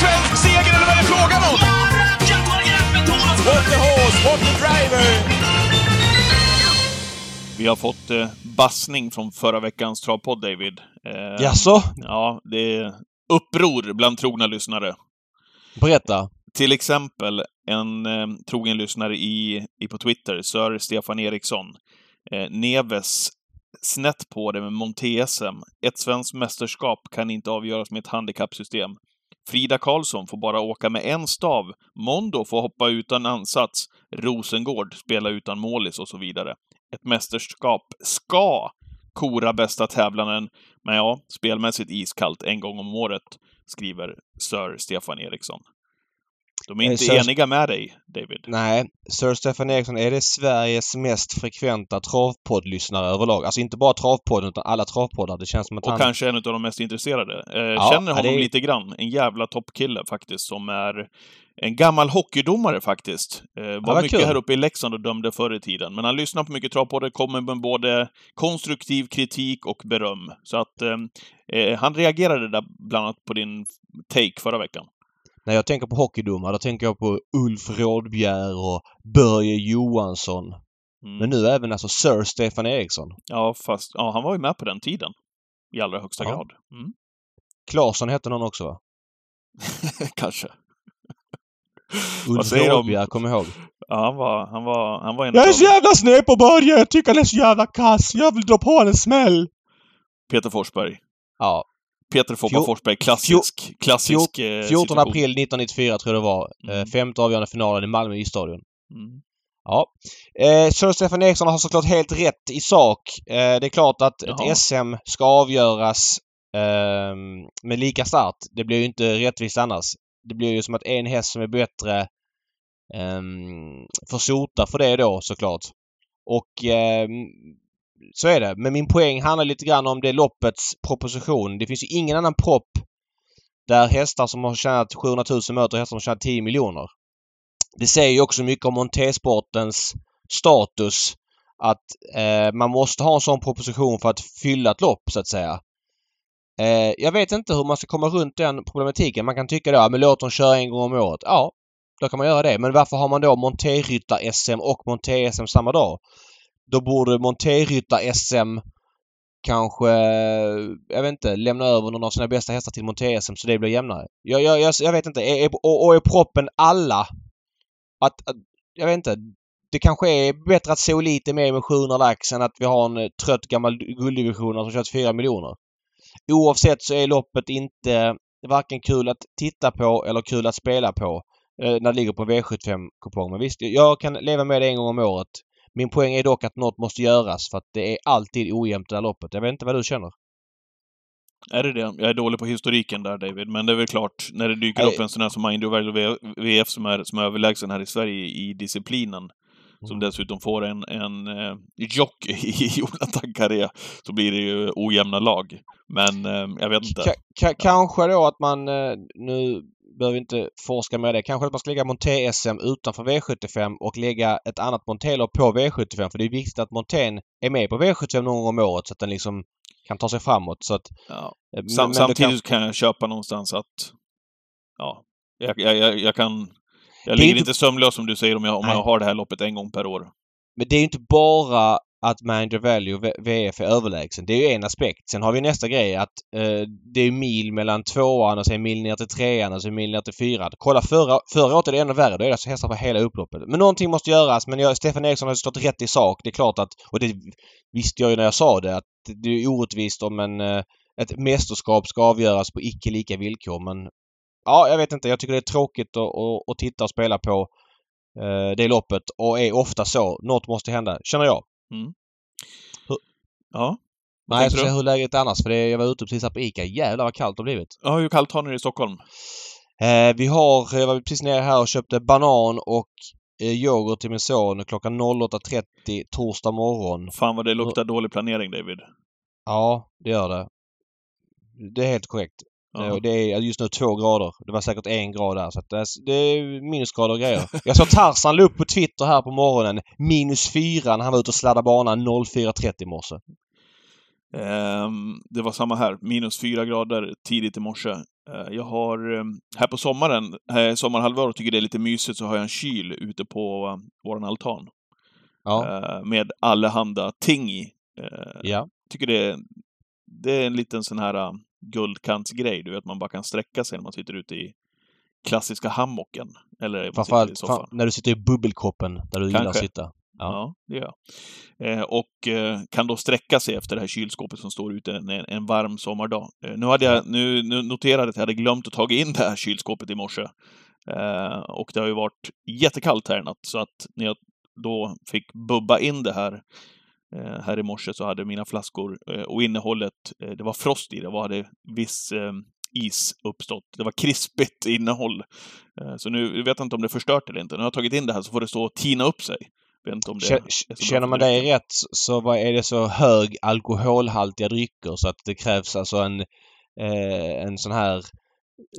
svensk seger eller vad är det frågan om? What the horse, what the driver! Vi har fått eh, bassning från förra veckans travpodd, David. Eh, Jaså? Ja, det är uppror bland trogna lyssnare. Berätta. Till exempel en eh, trogen lyssnare i, i på Twitter, Sir Stefan Eriksson. Eh, Neves snett på det med Monte-SM. Ett svenskt mästerskap kan inte avgöras med ett handikappsystem. Frida Karlsson får bara åka med en stav. Mondo får hoppa utan ansats. Rosengård spela utan målis och så vidare. Ett mästerskap ska kora bästa tävlanden, men ja, spelmässigt iskallt en gång om året, skriver Sir Stefan Eriksson. De är inte Sir- eniga med dig, David. Nej, Sir Stefan Eriksson, är det Sveriges mest frekventa travpoddlyssnare överlag? Alltså inte bara travpodden, utan alla travpoddar. Det känns som att Och han... kanske en av de mest intresserade. Eh, Ja, känner honom det lite grann. En jävla toppkille faktiskt, som är en gammal hockeydomare faktiskt. Eh, var vad mycket kul. här uppe i Leksand och dömde förr i tiden. Men han lyssnar på mycket travpoddar, kommer med både konstruktiv kritik och beröm. Så att eh, eh, han reagerade där bland annat på din take förra veckan. När jag tänker på hockeydomare, då tänker jag på Ulf Rådbjer och Börje Johansson. Mm. Men nu även alltså Sir Stefan Eriksson. Ja, fast ja, han var ju med på den tiden. I allra högsta Ja. grad. Mm. Claesson hette någon också va? Kanske. Ulf? Rådbjer, kom ihåg. Ja, han var, han var, han var en Jag är så jävla sned på Börje! Jag tycker han är så jävla kass! Jag vill dra på honom en smäll! Peter Forsberg. Ja. Peter Foppa Forsberg, klassisk, klassisk eh, 14 situation. april 1994 tror jag det var. Mm. Mm. Femte avgörande finalen i Malmö isstadion. Mm. Ja. Eh, Sir Stefan Eriksson har såklart helt rätt i sak. Eh, det är klart att Jaha. ett SM ska avgöras eh, med lika start. Det blir ju inte rättvist annars. Det blir ju som att en häst som är bättre eh, får sota för det då såklart. Och eh, så är det. Men min poäng handlar lite grann om det loppets proposition. Det finns ju ingen annan propp där hästar som har tjänat 700 000 möter hästar som har tjänat 10 miljoner. Det säger ju också mycket om montésportens status att eh, man måste ha en sån proposition för att fylla ett lopp så att säga. Eh, jag vet inte hur man ska komma runt den problematiken. Man kan tycka då, men låt dem köra en gång om året. Ja, då kan man göra det. Men varför har man då monterryttar-SM och monté-SM samma dag? Då borde monterryttar-SM kanske, jag vet inte, lämna över någon av sina bästa hästar till monter-SM så det blir jämnare. Jag, jag, jag, jag vet inte. Är, är, och, och är proppen alla? Att, att, jag vet inte. Det kanske är bättre att Solite är med med 700 lax än att vi har en trött gammal gulddivision som kört 4 miljoner. Oavsett så är loppet inte varken kul att titta på eller kul att spela på eh, när det ligger på V75-kupong. Men visst, jag kan leva med det en gång om året. Min poäng är dock att något måste göras för att det är alltid ojämnt det här loppet. Jag vet inte vad du känner? Är det det? Jag är dålig på historiken där, David, men det är väl klart, när det dyker Nej. upp en sån här som Mind Value VF som är, som är överlägsen här i Sverige i disciplinen, som Mm. dessutom får en, en eh, jock i Jonathan Carré, så blir det ju ojämna lag. Men eh, jag vet inte. Ka- ka- kanske då att man, eh, nu behöver inte forska med det, kanske att man ska lägga Monté-SM utanför V75 och lägga ett annat Monté-lopp på V75. För det är viktigt att Montén är med på V75 någon gång om året så att den liksom kan ta sig framåt. Så att, Ja. eh, men- Sam, men det samtidigt kan- kan jag köpa någonstans att... Ja. Jag, jag, jag, jag kan... Jag ligger inte- inte sömnlös som du säger om jag, om Nej. jag har det här loppet en gång per år. Men det är inte bara att Manager Value och VF är överlägsen. Det är ju en aspekt. Sen har vi nästa grej att eh, det är mil mellan tvåan och sen mil ner till trean och sen mil ner till fyran. Kolla förra, förra året är det ännu värre. Då är det alltså hästar på hela upploppet. Men någonting måste göras. Men jag, Stefan Eriksson har ju stått rätt i sak. Det är klart att, och det visste jag ju när jag sa det, att det är orättvist om en, eh, ett mästerskap ska avgöras på icke lika villkor. Men ja, jag vet inte. Jag tycker det är tråkigt att, att, att titta och spela på eh, det loppet och är ofta så. Något måste hända, känner jag. Ja. Vad Nej, jag ska hur läget är annars för det, jag var ute precis här på ICA. Jävlar vad kallt det har blivit. Ja, hur kallt har ni det i Stockholm? Eh, vi har, jag var precis nere här och köpte banan och eh, yoghurt till min son klockan 08.30 torsdag morgon. Fan vad det luktar dålig planering, David. Ja, det gör det. Det är helt korrekt. Ja. Det är just nu två grader. Det var säkert en grad där. Så att det, är, minusgrader och grejer. Jag såg Tarzan upp på Twitter här på morgonen. Minus fyra när han var ute och sladdade banan 04.30 i morse. Ehm, det var samma här. Minus fyra grader tidigt i morse. Eh, Jag har, eh, här på sommaren, eh, sommarhalvåret tycker det är lite mysigt, så har jag en kyl ute på eh, våran altan. Ja. Eh, Med allehanda ting i. Ja. tycker det det är en liten sån här uh, guldkantsgrej, du vet, man bara kan sträcka sig när man sitter ute i klassiska hammocken. Eller Framförallt fan, när du sitter i bubbelkoppen där du gillar att Kanske. sitta. Ja. Ja, det gör jag. Eh, och eh, kan då sträcka sig efter det här kylskåpet som står ute en, en varm sommardag. Eh, nu, hade jag, nu, nu noterade att jag hade glömt att ta in det här kylskåpet i morse. Eh, och det har ju varit jättekallt här i natt, så att när jag då fick bubba in det här här i morse så hade mina flaskor eh, och innehållet, eh, det var frost i det, det hade viss eh, is uppstått. Det var krispigt innehåll. Eh, så nu jag vet jag inte om det är förstört eller inte. Nu har jag tagit in det här så får det stå och tina upp sig. Känner man dig rätt så är det så hög alkoholhaltiga drycker så att det krävs alltså en, eh, en sån här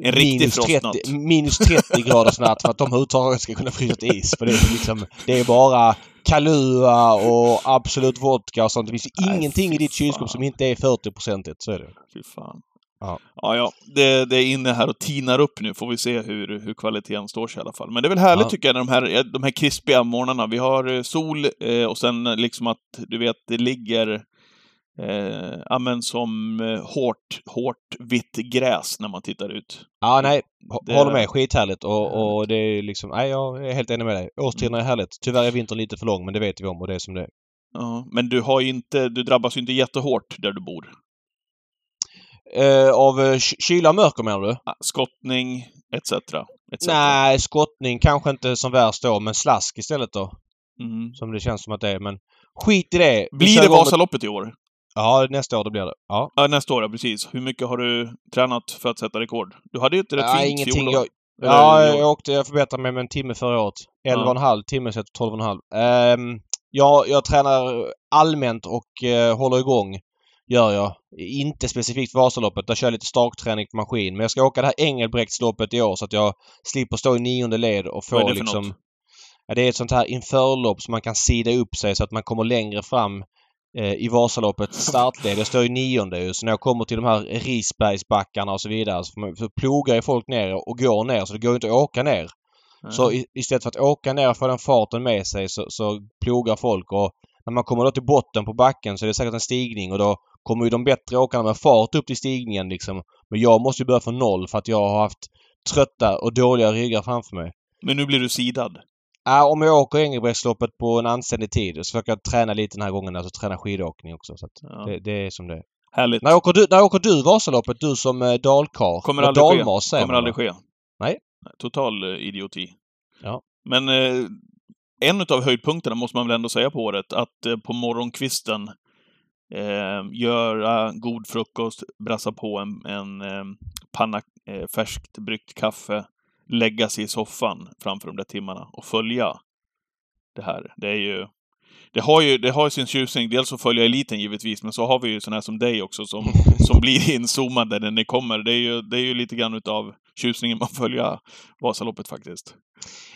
En riktig minus frostnatt. 30, minus 30 graders natt för att de överhuvudtaget ska kunna frysa till is. För det är liksom, det är bara Kahlua och Absolut Vodka och sånt. Det finns ju ingenting i ditt kylskåp som inte är 40-procentigt. Så är det. Fy fan. Ja. Ja, ja. Det, det är inne här och tinar upp nu. Får vi se hur, hur kvaliteten står sig i alla fall. Men det är väl härligt Ja. tycker jag, när de här, de här krispiga morgnarna. Vi har eh, sol eh, och sen liksom att, du vet, det ligger eh, ja, men som eh, hårt, hårt vitt gräs när man tittar ut. Ja, nej. Det- Håller med. Skithärligt. Och, och det är liksom... Nej, jag är helt enig med dig. Årstiderna är härligt. Tyvärr är vintern lite för lång, men det vet vi om och det är som det är. Ja, men du har inte, du drabbas ju inte jättehårt där du bor. Eh, av eh, ky- kyla och mörker menar du? Skottning, etc. etc. Nej, skottning kanske inte som värst då, men slask istället då. Mm. Som det känns som att det är. Men skit i det. Blir det Vasaloppet i år? Ja, nästa år det blir det. Ja. Ja, nästa år, ja, precis. Hur mycket har du tränat för att sätta rekord? Du hade ju ett rätt ja, fint ingenting. Jag, ja, jag åkte, jag förbättrade mig med en timme förra året. Ja. 11 och en halv timme så 12 och en halv. Ehm, jag, jag tränar allmänt och eh, håller igång. Gör jag. Inte specifikt Vasaloppet. Där kör jag lite starkträning på maskin. Men jag ska åka det här Engelbrektsloppet i år så att jag slipper stå i nionde led och Vad är få det för liksom... något? Ja, det är ett sånt här införlopp som man kan sida upp sig så att man kommer längre fram eh, i Vasaloppets startled. Jag står i nionde ju, så när jag kommer till de här Risbergsbackarna och så vidare så, så plogar ju folk ner och går ner så det går ju inte att åka ner. Så i, istället för att åka ner och få den farten med sig så, så plogar folk och när man kommer då till botten på backen så är det säkert en stigning och då kommer ju de bättre åkarna med fart upp till stigningen liksom. Men jag måste ju börja från noll för att jag har haft trötta och dåliga ryggar framför mig. Men nu blir du sidad. Ja, om jag åker Engelbrektsloppet på en anständig tid så försöker jag träna lite den här gången. Alltså träna skidåkning också. Så Ja. det, det är som det är. Härligt. När åker du, när åker du Vasaloppet? Du som eh, dalkarl? Kommer aldrig ske. dalmas säger Kommer man, aldrig ske. Nej. Total eh, idioti. Ja. Men eh, en av höjdpunkterna måste man väl ändå säga på året, att eh, på morgonkvisten eh, göra god frukost, brassa på en, en eh, panna eh, färskt bryggt kaffe, lägga sig i soffan framför de där timmarna och följa det här. Det är ju det har ju det har sin tjusning. Dels att följa eliten givetvis, men så har vi ju sådana här som dig också som, som blir inzoomade när ni kommer. Det är ju, det är ju lite grann utav tjusningen med att följa Vasaloppet faktiskt.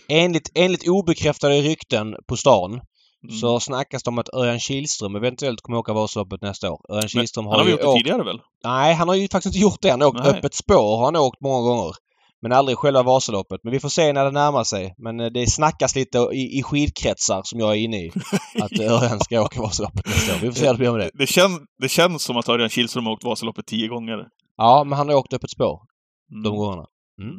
Enligt, enligt obekräftade rykten på stan Mm. så snackas det om att Örjan Kihlström eventuellt kommer åka Vasaloppet nästa år. Örjan Kihlström Han har ju gjort det åkt... tidigare väl? Nej, han har ju faktiskt inte gjort det. Han har åkt Nej. öppet spår har han åkt många gånger. Men aldrig själva Vasaloppet. Men vi får se när det närmar sig. Men eh, det snackas lite i, i skidkretsar som jag är inne i. Att Örjan ska åka Vasaloppet nästa år. Vi får se hur det blir med det. Det, kän, det känns som att Örjan Kihlström har åkt Vasaloppet tio gånger. Ja, men han har åkt öppet spår Mm. de gångerna. Mm.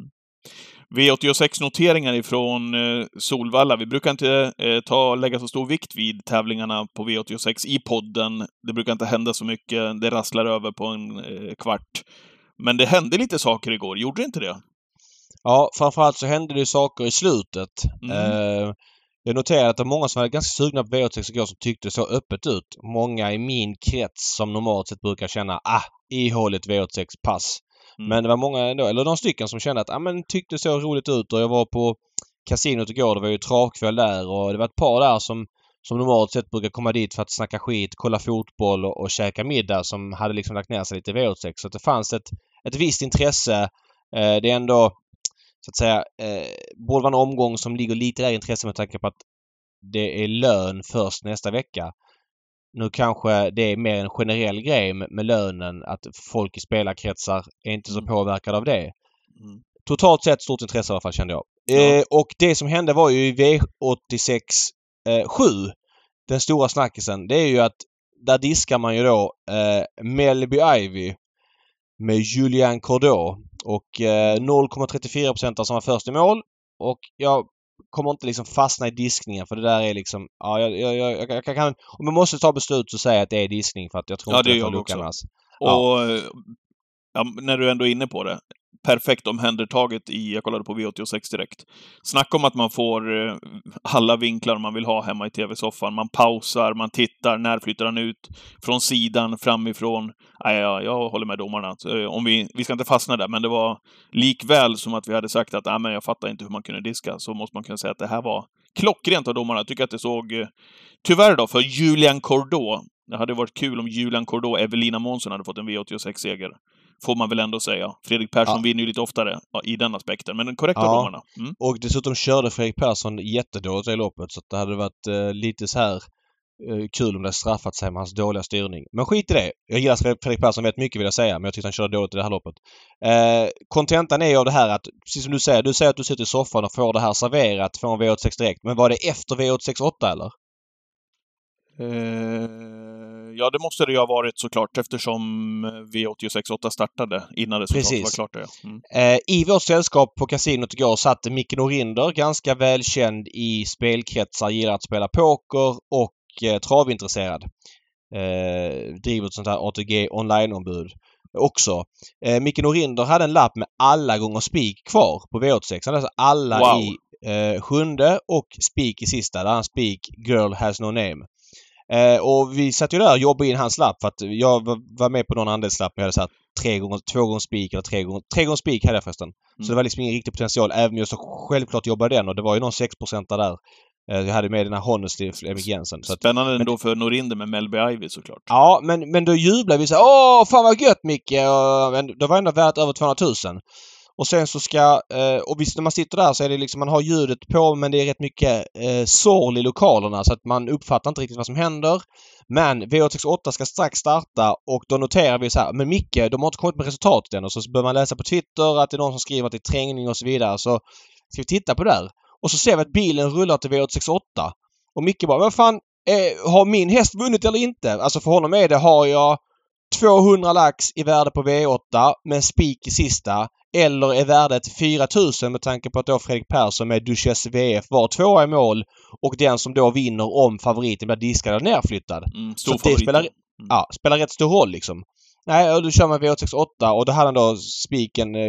V86-noteringar ifrån eh, Solvalla. Vi brukar inte eh, ta, lägga så stor vikt vid tävlingarna på V86 i podden. Det brukar inte hända så mycket. Det rasslar över på en eh, kvart. Men det hände lite saker igår, gjorde det inte det? Ja, framförallt så hände det ju saker i slutet. Mm. Eh, jag noterade att det var många som var ganska sugna på V86 igår som tyckte det såg öppet ut. Många i min krets som normalt sett brukar känna ah, ihåligt V86, pass. Mm. Men det var många ändå, eller några stycken som kände att ah, men tyckte det såg roligt ut och jag var på kasinot igår. Det var ju travkväll där och det var ett par där som som normalt sett brukar komma dit för att snacka skit, kolla fotboll och, och käka middag som hade liksom lagt ner sig lite i V86. Så det fanns ett, ett visst intresse. Eh, det är ändå så att säga eh, borde vara en omgång som ligger lite där i intresse med tanke på att det är lön först nästa vecka. Nu kanske det är mer en generell grej med, med lönen att folk i spelarkretsar är inte så Mm. påverkade av det. Mm. Totalt sett stort intresse i alla fall kände jag. Ja. Eh, och det som hände var ju i V86 eh, 7. Den stora snackisen. Det är ju att där diskar man ju då eh, Melby Ivy med Julian Cordeau. Och eh, 0,34 som var först i mål. Och jag kommer inte liksom fastna i diskningen för det där är liksom... Ja, jag, jag, jag, jag, jag kan... Om jag måste ta beslut så säger jag att det är diskning för att jag tror Ja, inte det jag tar luckan annars. Ja. Och eh, ja, när du ändå är inne på det. Perfekt omhändertaget i, jag kollade på V86 direkt. Snacka om att man får eh, alla vinklar man vill ha hemma i tv-soffan. Man pausar, man tittar, när flyttar han ut? Från sidan, framifrån. Nej, ja, jag håller med domarna. Eh, om vi, vi ska inte fastna där, men det var likväl som att vi hade sagt att nej, men jag fattar inte hur man kunde diska, så måste man kunna säga att det här var klockrent av domarna. Jag tycker att det såg, eh, tyvärr då, för Julian Cordeau. Det hade varit kul om Julian Cordeau, Evelina Månsson hade fått en V86-seger. Får man väl ändå säga. Fredrik Persson Ja. vinner ju lite oftare ja, i den aspekten, men den korrekta Ja. domarna. Mm. Och dessutom körde Fredrik Persson jättedåligt i loppet så det hade varit eh, lite så här eh, kul om det straffat sig med hans dåliga styrning. Men skit i det. Jag gillar Fredrik Persson väldigt mycket vill jag säga men jag tyckte han körde dåligt i det här loppet. Eh, Kontentan är ju av det här att, precis som du säger, du säger att du sitter i soffan och får det här serverat från V86 direkt. Men var det efter V86 8 eller? Eh, ja, det måste det ju ha varit såklart eftersom V86.8 startade innan resultatet Precis. var klart. Det. ja. Mm. Eh, I vårt sällskap på kasinot igår satt Micke Norinder, ganska välkänd i spelkretsar, gillar att spela poker och eh, travintresserad. Eh, driver ett sånt här ATG online-ombud också. Eh, Micke Norinder hade en lapp med alla gånger spik kvar på V86. Han hade alltså alla Wow. i eh, sjunde och spik i sista. Där han spik Girl has no name. Eh, och vi satt ju där och jobbade in hans lapp för att jag var, med på någon andelslapp men jag hade satt tre gånger, två gånger spik eller tre gånger, tre gånger spik hade jag förresten. Så Mm. det var liksom ingen riktig potential även om jag så självklart jobbade den och det var ju någon 6% där. Eh, jag hade med den här Honestly Flemming Jensen. Så att, Spännande ändå för Norinder med Melby Ivy såklart. ja, men, men då jublade vi så Åh, fan vad gött Micke! Och, men det var ändå värt över 200 000. Och sen så ska... Eh, och visst när man sitter där så är det liksom, man har ljudet på men det är rätt mycket eh, sorl i lokalerna så att man uppfattar inte riktigt vad som händer. Men V868 ska strax starta och då noterar vi så här, men Micke, de har inte kommit med resultatet än. Och så börjar man läsa på Twitter att det är någon som skriver att det är trängning och så vidare. Så ska vi titta på det där. Och så ser vi att bilen rullar till V868. Och Micke bara, vad fan, eh, har min häst vunnit eller inte? Alltså för honom är det, har jag 200 lax i värde på V8 med spik i sista eller är värdet 4000 med tanke på att då Fredrik Persson med Duchesse VF var tvåa i mål och den som då vinner om favoriten blir diskad och nerflyttad. Mm, stor Så det favorit. spelar- Ja, spelar rätt stor roll liksom. Nej, och då kör man V868 och då hade han då spiken eh,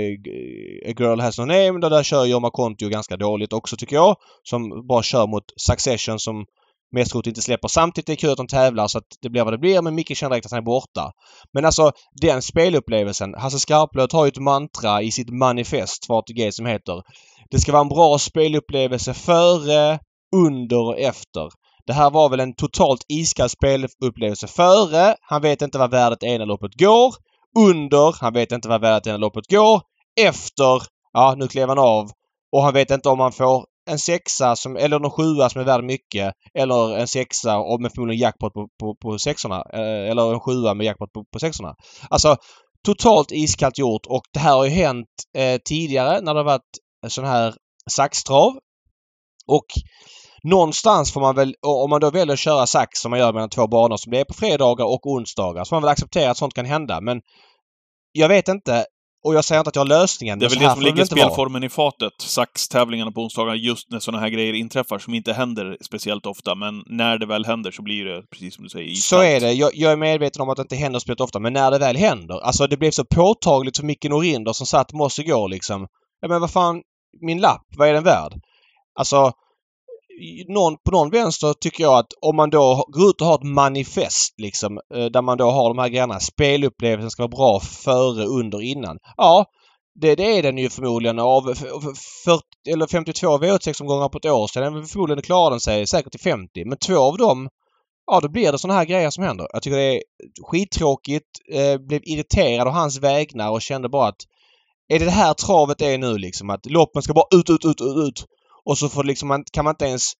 A Girl Has No Name. Där, där kör Jorma Kontio ganska dåligt också tycker jag. Som bara kör mot Succession som mest inte släpper. Samtidigt är det kul att de tävlar så att det blir vad det blir men Micke känner direkt att han är borta. Men alltså den spelupplevelsen. Hasse Skarplöt har ju ett mantra i sitt manifest för ATG som heter Det ska vara en bra spelupplevelse före, under och efter. Det här var väl en totalt iskall spelupplevelse före. Han vet inte vad värdet ena loppet går. Under. Han vet inte vad värdet ena loppet går. Efter. Ja, nu klev han av. Och han vet inte om han får en sexa som, eller någon sjua som är värd mycket. Eller en sexa och med förmodligen jackpot på, på, på sexorna. Eh, eller en sjua med jackpot på, på sexorna. Alltså totalt iskallt gjort och det här har ju hänt eh, tidigare när det har varit sån här saxtrav. Och någonstans får man väl, om man då väljer att köra sax som man gör mellan två banor som det är på fredagar och onsdagar, så får man väl acceptera att sånt kan hända. Men jag vet inte och jag säger inte att jag har lösningen. Det är väl så det som ligger inte vara. spelformen i fatet. Saxtävlingarna på onsdagar just när sådana här grejer inträffar, som inte händer speciellt ofta. Men när det väl händer så blir det, precis som du säger, Så iskallt. är det. Jag, jag är medveten om att det inte händer speciellt ofta, men när det väl händer. Alltså det blev så påtagligt för Micke Norinder som satt med oss igår liksom. Ja men vad fan, min lapp, vad är den värd? Alltså, någon, på någon vänster tycker jag att om man då går ut och har ett manifest liksom, eh, där man då har de här grejerna. Spelupplevelsen ska vara bra före, under, innan. Ja, det, det är den ju förmodligen. Av 40, eller 52 V86-omgångar på ett år sedan förmodligen klarar den sig säkert till 50. Men två av dem Ja, då blir det såna här grejer som händer. Jag tycker det är skittråkigt. Eh, blev irriterad av hans vägnar och kände bara att är det det här travet är nu liksom? Att loppen ska bara ut, ut, ut, ut, ut. Och så får liksom man, kan man inte ens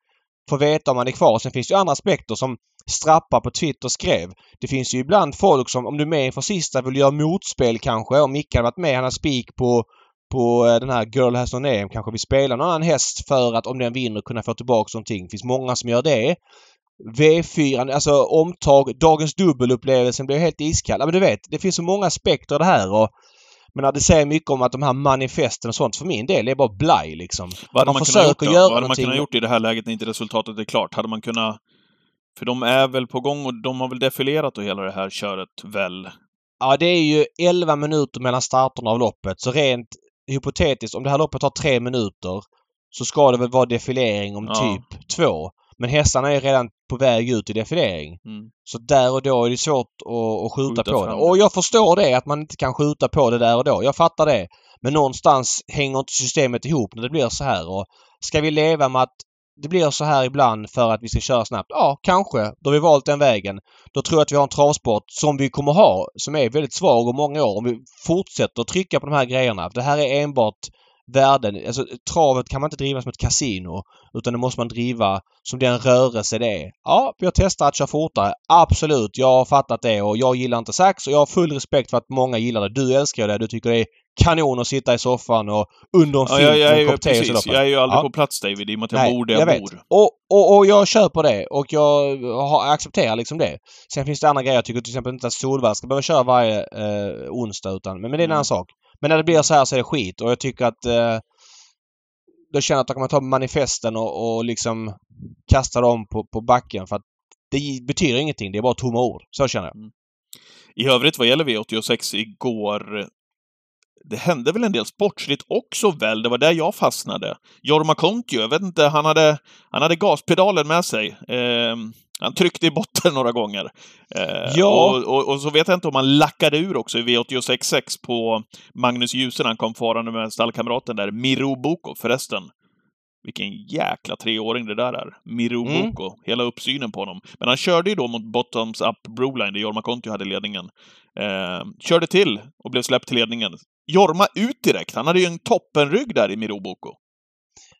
få veta om man är kvar. Sen finns det ju andra aspekter som Strappa på Twitter skrev. Det finns ju ibland folk som, om du är med för sista, vill göra motspel kanske. Om Micke hade varit med, han har spik på på eh, den här Girl Has No Name kanske vill spela någon annan häst för att om den vinner kunna få tillbaka någonting. Det finns många som gör det. V4, alltså omtag, dagens dubbelupplevelsen blev helt iskall. Ja Men du vet, det finns så många aspekter det här och men det säger mycket om att de här manifesten och sånt för min del är bara blaj liksom. Vad hade man, man, försöker kunnat göra Vad hade man kunnat gjort i det här läget när inte resultatet är klart? Hade man kunnat... För de är väl på gång och de har väl defilerat och hela det här köret väl? Ja, det är ju 11 minuter mellan starterna av loppet. Så rent hypotetiskt, om det här loppet tar tre minuter så ska det väl vara defilering om Ja. typ två. Men hästarna är redan på väg ut i defilering. Mm. Så där och då är det svårt att, att skjuta, Skjuta på det. Och jag förstår det, att man inte kan skjuta på det där och då. Jag fattar det. Men någonstans hänger inte systemet ihop när det blir så här. Och ska vi leva med att det blir så här ibland för att vi ska köra snabbt? Ja, kanske. Då har vi valt den vägen. Då tror jag att vi har en travsport som vi kommer ha, som är väldigt svag om många år. Om vi fortsätter trycka på de här grejerna. Det här är enbart värden. Alltså travet kan man inte driva som ett kasino. Utan det måste man driva som den rörelse det är. Ja, vi har testat att köra fortare. Absolut, jag har fattat det och jag gillar inte sax och jag har full respekt för att många gillar det. Du älskar det. Du tycker det är kanon att sitta i soffan och under en Ja, filt jag, jag, med är en kopp te och jag är ju aldrig Ja. på plats David, i och med att jag Nej, bor där jag, vet. bor. Och, och, och jag köper det och jag har, accepterar liksom det. Sen finns det andra grejer. Jag tycker till exempel inte att Solvall ska behöva köra varje eh, onsdag utan, men, men det är en Mm. annan sak. Men när det blir så här så är det skit och jag tycker att eh, då känner jag att de kan ta manifesten och, och liksom kasta dem på, på backen för att det betyder ingenting. Det är bara tomma ord. Så känner jag. Mm. I övrigt vad gäller V86 igår, det hände väl en del sportsligt också väl? Det var där jag fastnade. Jorma Kontio, jag vet inte, han hade, han hade gaspedalen med sig. Eh, han tryckte i botten några gånger. Eh, Ja. och, och, och så vet jag inte om han lackade ur också i V86.6 på Magnus Djuse han kom farande med stallkamraten där, Miro Boko förresten. Vilken jäkla treåring det där är. Miro Mm. Boko. Hela uppsynen på honom. Men han körde ju då mot Bottoms Up Broline, där Jorma Kontio hade ledningen. Eh, körde till och blev släppt till ledningen. Jorma ut direkt. Han hade ju en toppenrygg där i Miro Boko.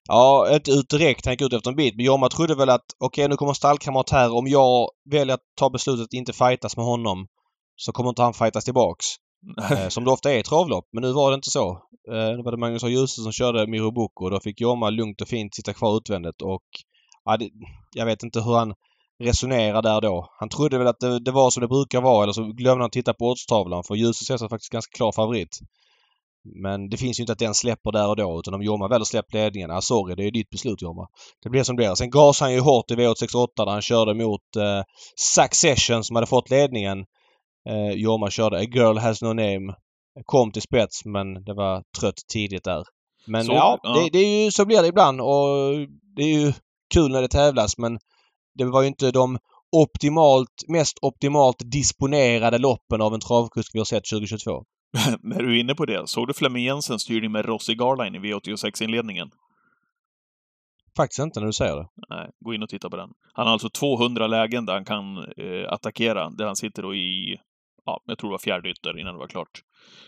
Ja, inte ut direkt. Han gick ut efter en bit. Men Jorma trodde väl att okej, nu kommer stallkamrat här. Om jag väljer att ta beslutet att inte fightas med honom så kommer inte han fightas tillbaks. Eh, som det ofta är i travlopp. Men nu var det inte så. Eh, nu var det Magnus A. Djuse som körde Mirobuco och då fick Jorma lugnt och fint sitta kvar utvändigt och ja, det, jag vet inte hur han resonerar där då. Han trodde väl att det, det var som det brukar vara eller så glömde han titta på oddstavlan för Djuse ses som faktiskt ganska klar favorit. Men det finns ju inte att den släpper där och då utan om Jorma väl har släppt ledningen, ah, sorry det är ditt beslut Jorma. Det blir som det blir. Sen gasade han ju hårt i V868 där han körde mot eh, Succession som hade fått ledningen. Eh, Jorma körde A Girl Has No Name. Kom till spets men det var trött tidigt där. Men Så, ja, ja. Det, det är ju, så blir det ibland och det är ju kul när det tävlas men det var ju inte de optimalt, mest optimalt disponerade loppen av en travkusk vi har sett 2022. När du är inne på det, såg du Flemming Jensens styrning med Rossi Garline i V86-inledningen? Faktiskt inte när du säger det. Nej, gå in och titta på den. Han har alltså 200 lägen där han kan eh, attackera, där han sitter då i, ja, jag tror det var fjärde ytter innan det var klart.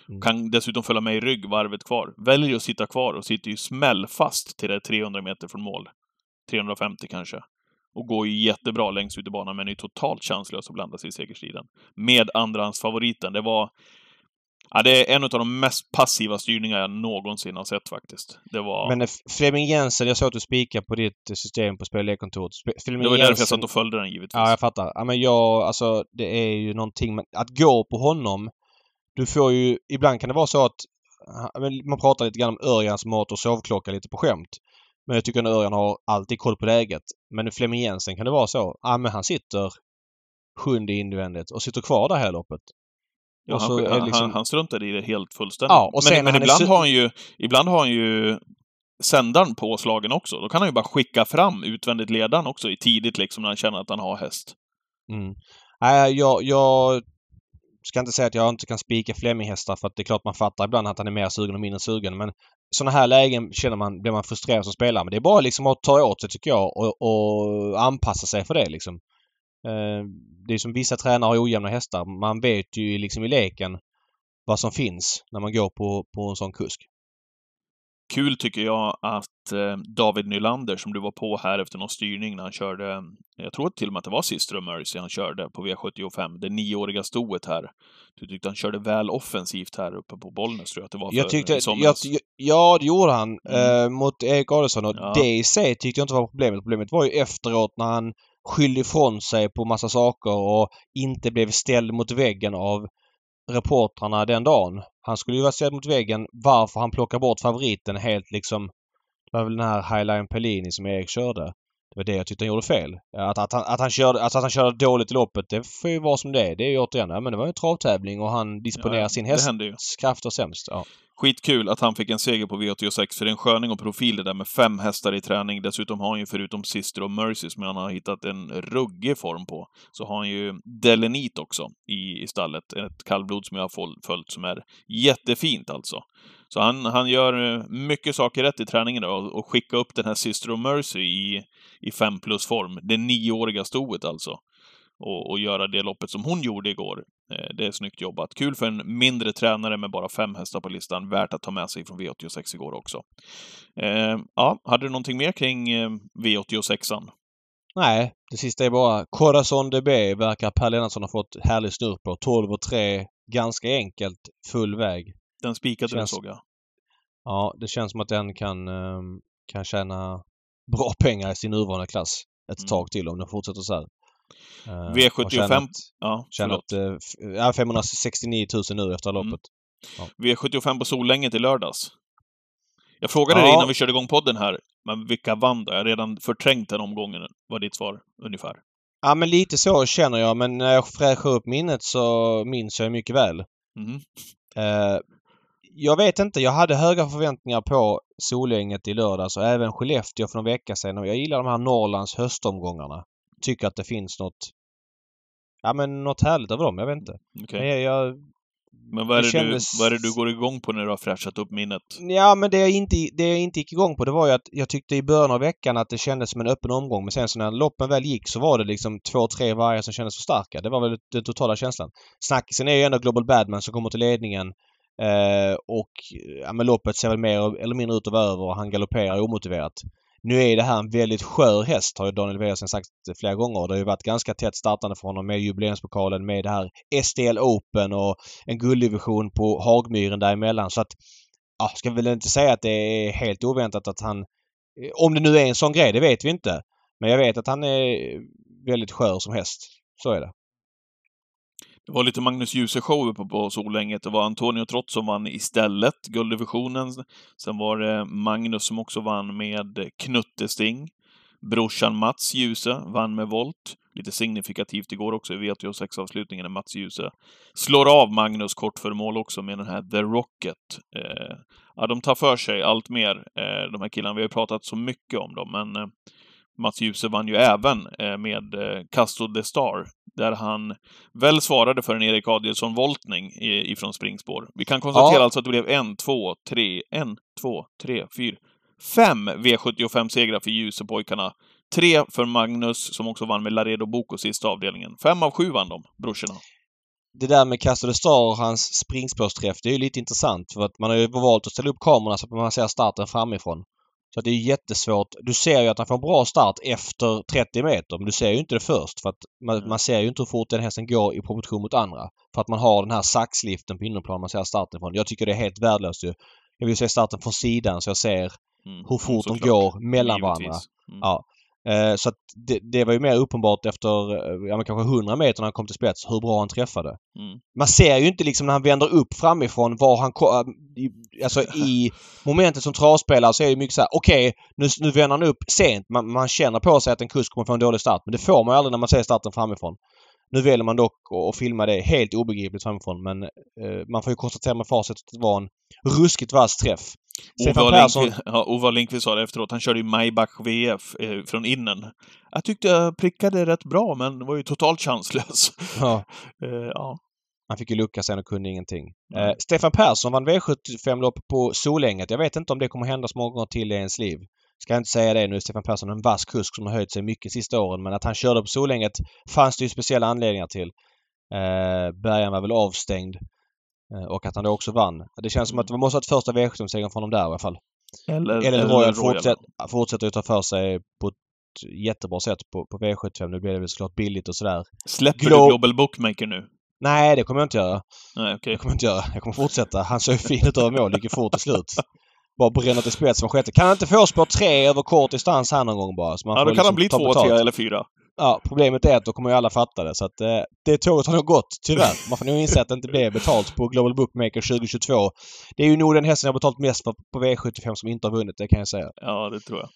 Mm. Kan dessutom följa med i rygg varvet kvar. Väljer att sitta kvar och sitter ju smällfast till det 300 meter från mål. 350 kanske. Och går ju jättebra längst ut i banan, men är totalt chanslös att blanda sig i segerstriden. Med andrahandsfavoriten. Det var... Ja, det är en av de mest passiva styrningar jag någonsin har sett faktiskt. Det var... Men eh, Flemming Jensen, jag såg att du spikade på ditt eh, system på spellekontoret. Flemming det var därför jag satt och följde den givetvis. Ja, jag fattar. Ja, men jag, alltså det är ju någonting med, Att gå på honom. Du får ju... Ibland kan det vara så att... Man pratar lite grann om Örjans mat och sovklocka lite på skämt. Men jag tycker att Örjan har alltid koll på läget. Men Flemming Jensen kan det vara så. Ja, men han sitter sjunde invändigt och sitter kvar där hela loppet. Ja, och han, är han, liksom- han, struntade i det helt fullständigt. Ja, men men är ibland, su- har han ju, ibland har han ju sändaren påslagen också. Då kan han ju bara skicka fram utvändigt ledaren också i tidigt liksom när han känner att han har häst. Mm. Nej, jag, jag ska inte säga att jag inte kan spika Flemminghästar för att det är klart man fattar ibland att han är mer sugen och mindre sugen. Men sådana här lägen känner man, blir man frustrerad som spelare. Men det är bara liksom att ta åt sig tycker jag och, och anpassa sig för det liksom. Eh, Det är som vissa tränare har ojämna hästar. Man vet ju liksom i leken vad som finns när man går på, på en sån kusk. Kul tycker jag att eh, David Nylander, som du var på här efter någon styrning när han körde, jag tror till och med att det var Sister of Mercy han körde på V75, det nioåriga stoet här. Du tyckte han körde väl offensivt här uppe på Bollnäs, tror jag att det var för Jag tyckte, jag, ja det gjorde han Mm. eh, mot Erik Adelsson och Ja. det i sig tyckte jag inte var problemet. Problemet var ju efteråt när han skyllde ifrån sig på massa saker och inte blev ställd mot väggen av reportrarna den dagen. Han skulle ju vara ställd mot väggen varför han plockar bort favoriten helt liksom. Det var väl den här Highline Pellini som Erik körde. Det var det jag tyckte han gjorde fel. Att, att, han, att, han körde, alltså att han körde dåligt i loppet, det får ju vara som det är. Det är ju återigen, ja, men det var ju en travtävling och han disponerar Ja, sin hästs krafter sämst. Ja. Skitkul att han fick en seger på V86, för det är en sköning och profil det där med fem hästar i träning. Dessutom har han ju förutom Sister of Mercy, som han har hittat en ruggig form på, så har han ju Delenit också i, i stallet. Ett kallblod som jag har följt som är jättefint alltså. Så han, han gör eh, mycket saker rätt i träningen då, och, och skicka upp den här Sister of Mercy i, i fem plus form. Det nioåriga stoet alltså. Och, och göra det loppet som hon gjorde igår. Eh, Det är snyggt jobbat. Kul för en mindre tränare med bara fem hästar på listan. Värt att ta med sig från V86 igår också. Eh, ja, hade du någonting mer kring eh, V86an? Nej, det sista är bara Corazon DB verkar Per Lennartsson ha fått härlig snurr på. 12 och 3. Ganska enkelt. Full väg. Den spikade Känns- du såg jag. Ja, det känns som att den kan, ehm, kan tjäna bra pengar i sin nuvarande klass ett Mm. tag till om den fortsätter så här. Eh, V75 har Tjänat, Ja, tjänat eh, f- ja, 569 000 nu efter Mm. loppet. V75 på Solänget i lördags. Jag frågade Ja. dig innan vi körde igång podden här, men vilka vann då? Jag har redan förträngt den omgången, var ditt svar ungefär. Ja, men lite så känner jag. Men när jag fräschar upp minnet så minns jag mycket väl. Mhm. Eh, jag vet inte. Jag hade höga förväntningar på Solänget i lördags och även Skellefteå för någon vecka sedan. Och jag gillar de här Norrlands höstomgångarna. Tycker att det finns något... Ja men något härligt över dem. Jag vet inte. Okej. Men jag, jag, Men vad är, det det kändes- du, vad är det du går igång på när du har fräschat upp minnet? ja men det jag, inte, det jag inte gick igång på det var ju att jag tyckte i början av veckan att det kändes som en öppen omgång. Men sen så när loppen väl gick så var det liksom två, tre vargar som kändes för starka. Det var väl den totala känslan. Snackisen är ju ändå Global Badman som kommer till ledningen. Eh, och ja, men loppet ser väl mer eller mindre ut att vara över och han galopperar omotiverat. Nu är det här en väldigt skör häst har ju Daniel Wäjersten sagt flera gånger. Det har ju varit ganska tätt startande för honom med jubileumspokalen, med det här SDL Open och en gulddivision på Hagmyren däremellan. Så att, ja, ska väl inte säga att det är helt oväntat att han... Om det nu är en sån grej, det vet vi inte. Men jag vet att han är väldigt skör som häst. Så är det. Det var lite Magnus Djuse-show uppe på Solänget. Det var Antonio Trott som vann istället, gulddivisionen. Sen var det Magnus som också vann med Knuttesting. Brorsan Mats Djuse vann med volt. Lite signifikativt igår också i WTO6-avslutningen när Mats Djuse slår av Magnus kort för mål också med den här The Rocket. Eh, ja, de tar för sig allt mer, eh, de här killarna. Vi har pratat så mycket om dem, men eh, Mats Djuse vann ju även eh, med eh, Casto de Star, där han väl svarade för en Erik Adielsson-voltning i- ifrån springspår. Vi kan konstatera Ja. alltså att det blev en, två, tre, en, två, tre, fyra, fem V75-segrar för Djuse-pojkarna. Tre för Magnus, som också vann med Laredo Boko sista avdelningen. Fem av sju vann de, brorsorna. Det där med Castor de Star och hans springspårsträff, det är ju lite intressant. För att man har ju valt att ställa upp kamerorna så att man ser starten framifrån. Så det är jättesvårt. Du ser ju att han får en bra start efter 30 meter, men du ser ju inte det först. För att man, Mm. man ser ju inte hur fort den hästen går i proportion mot andra. För att man har den här saxliften på innerplan man ser starten från. Jag tycker det är helt värdelöst ju. Jag vill se starten från sidan så jag ser Mm. hur fort de Såklart. går mellan Givetvis. varandra. Mm. Ja. Eh, så att det, det var ju mer uppenbart efter eh, ja, men kanske 100 meter när han kom till spets hur bra han träffade. Mm. Man ser ju inte liksom när han vänder upp framifrån var han i- Alltså i momentet som travspelare så är det mycket så här: okej nu, nu vänder han upp sent. Man, man känner på sig att en kusk kommer få en dålig start. Men det får man ju aldrig när man ser starten framifrån. Nu väljer man dock att- att filma det helt obegripligt framifrån men eh, man får ju konstatera med facit att det var en ruskigt vass träff. Stefan Persson... Ja, Lindqvist sa det efteråt. Han körde ju Maybach VF eh, från innen. Jag tyckte jag prickade rätt bra, men var ju totalt chanslös. Ja, Eh, ja. han fick ju lucka sen och kunde ingenting. Eh, Stefan Persson vann V75-lopp på Solänget. Jag vet inte om det kommer hända så många gånger till i ens liv. Ska jag inte säga det nu. Stefan Persson är en vass kusk som har höjt sig mycket sista åren. Men att han körde på Solänget fanns det ju speciella anledningar till. Eh, Bergan var väl avstängd. Eh, och att han då också vann. Det känns som att det måste ha varit första V75-segern från honom där i alla fall. Eller, Eller Royal fortsätter, fortsätter att ta för sig på ett jättebra sätt på, på V75. Nu blir det väl såklart billigt och sådär. Släpper Glo- du Global Bookmaker nu? Nej, det kommer jag inte göra. Nej, okej. Det kommer jag inte göra. Jag kommer fortsätta. Han såg fin ut över mål. Det gick ju fort till slut. Bara bränna till spets som sjätte. Kan han inte få spår tre över kort distans här någon gång bara? Så man Ja, då kan han liksom bli ta två, tre eller fyra. Ja, problemet är att då kommer ju alla fatta det. Så att eh, det tåget har nog gått, tyvärr. Man får nog inse att det inte blev betalt på Global Bookmaker 2022. Det är ju nog den hästen jag har betalt mest för på V75 som inte har vunnit, det kan jag säga. Ja, det tror jag.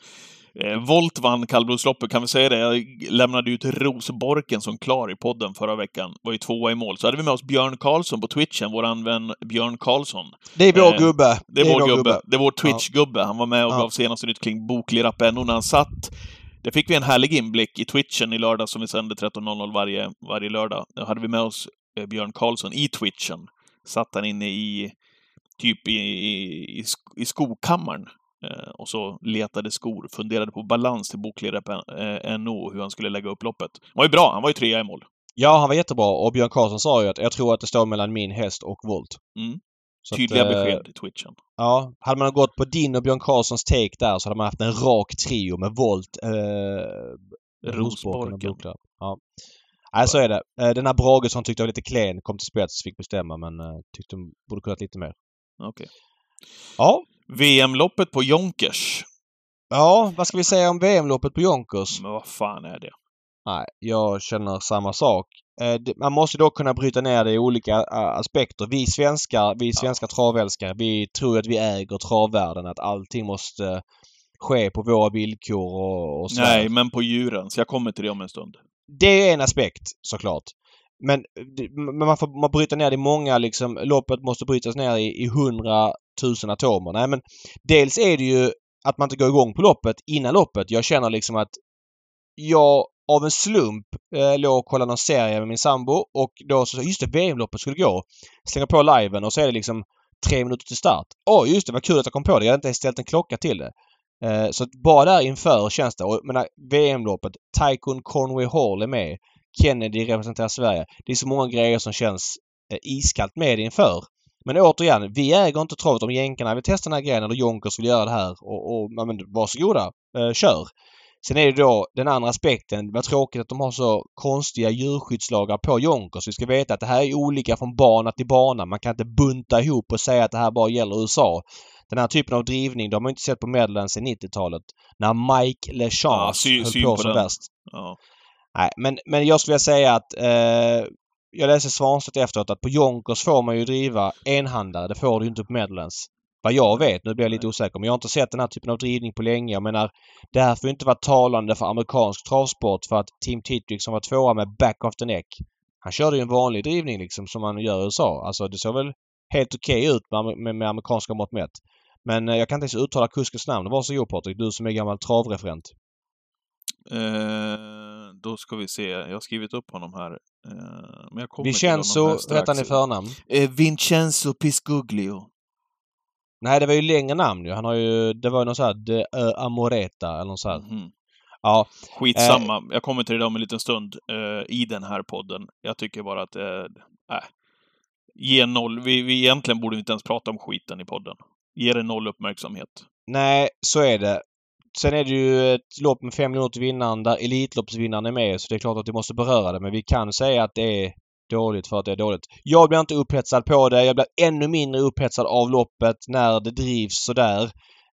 Eh, Volt vann kallblodsloppet, kan vi säga det? Jag lämnade ut Rosborken som klar i podden förra veckan. Var ju tvåa i mål. Så hade vi med oss Björn Karlsson på Twitchen, våran vän Björn Karlsson. Det är vår Eh, gubbe. Det är vår gubbe. Det är vår Twitch-gubbe. Han var med och Ja. gav senaste nytt kring Boklirapp NO när han satt. Där fick vi en härlig inblick i Twitchen i lördag som vi sänder 13.00 varje, varje lördag. Då hade vi med oss eh, Björn Karlsson i Twitchen. Satt han inne i, typ i, i, i, sk- i skokammaren. Eh, och så letade skor, funderade på balans till Boklirapp eh, och hur han skulle lägga upp loppet. Han var ju bra, han var ju trea i mål. Ja, han var jättebra och Björn Karlsson sa ju att jag tror att det står mellan min häst och Volt. Mm. Tydliga att, eh, besked i Twitchen. Ja, hade man gått på din och Björn Karlssons take där så hade man haft en rak trio med Volt, eh, Rosborken och. Buckla. Ja. Nej, så är det. Eh, Den här Bragesson tyckte jag var lite klen, kom till spets, fick bestämma men eh, tyckte de borde kunnat lite mer. Okej. Ja, VM-loppet på Jonkers. ja, vad ska vi säga om VM-loppet på Jonkers? Men vad fan är det? Nej, jag känner samma sak. Eh, Man måste då kunna bryta ner det i olika eh, aspekter. Vi svenskar, vi svenska travälskare, vi tror att vi äger travvärlden. Att allting måste ske på våra villkor och, och så. Nej, men på djuren. Så jag kommer till det om en stund. Det är en aspekt såklart. Men, man får man bryta ner det i många liksom. Loppet måste brytas ner i, i hundratusen atomer. Nej men dels är det ju att man inte går igång på loppet innan loppet. Jag känner liksom att jag av en slump eh, låg och kollade någon serie med min sambo och då så just det, VM-loppet skulle gå. Slänger på liven och så är det liksom tre minuter till start. Oj, just det, vad kul att jag kom på det. Jag hade inte ens ställt en klocka till det. Eh, så att bara där inför känns det. Och jag menar, VM-loppet. Tycoon Conway Hall är med. Kennedy representerar Sverige. Det är så många grejer som känns eh, iskallt med inför. Men återigen, vi äger inte travet om jänkarna vill testa den här grejen eller Jonkers vill göra det här. Och, och ja, men, varsågoda, eh, kör! Sen är det då den andra aspekten. Vad tråkigt att de har så konstiga djurskyddslagar på Jonkers. Vi ska veta att det här är olika från bana till bana. Man kan inte bunta ihop och säga att det här bara gäller USA. Den här typen av drivning, de har man inte sett på Medlands sedan 90-talet. När Mike Ja, LeChance sy- höll syn på på som värst. Ja. Nej, men, men jag skulle vilja säga att eh, jag läste Svanstedt efteråt att på Jonkers får man ju driva enhandare. Det får du ju inte på Medlands. Vad jag vet, nu blir jag lite osäker, men jag har inte sett den här typen av drivning på länge. Jag menar, det här får ju inte vara talande för amerikansk travsport för att Tim Tittrick som var tvåa med back of the neck. Han körde ju en vanlig drivning liksom som man gör i USA. Alltså det såg väl helt okej ut med, med, med amerikanska mått mätt. Men eh, jag kan inte ens uttala kuskens namn. Varsågod Patrik, du som är gammal travreferent. Eh, då ska vi se. Jag har skrivit upp honom här. Eh, men jag kommer Vincenzo honom här strax. hette han i förnamn. Eh, Vincenzo Piscuglio. Nej, det var ju längre namn ju. Han har ju... Det var ju någon sån här De Amoreta eller något så här. Mhm. Ja. Skitsamma. Jag kommer till det om en liten stund eh, i den här podden. Jag tycker bara att... Eh, äh. Ge noll. Vi, vi egentligen borde inte ens prata om skiten i podden. Ge det noll uppmärksamhet. Nej, så är det. Sen är det ju ett lopp med fem minuter till vinnaren där Elitloppsvinnaren är med så det är klart att vi måste beröra det. Men vi kan säga att det är dåligt för att det är dåligt. Jag blir inte upphetsad på det. Jag blir ännu mindre upphetsad av loppet när det drivs sådär.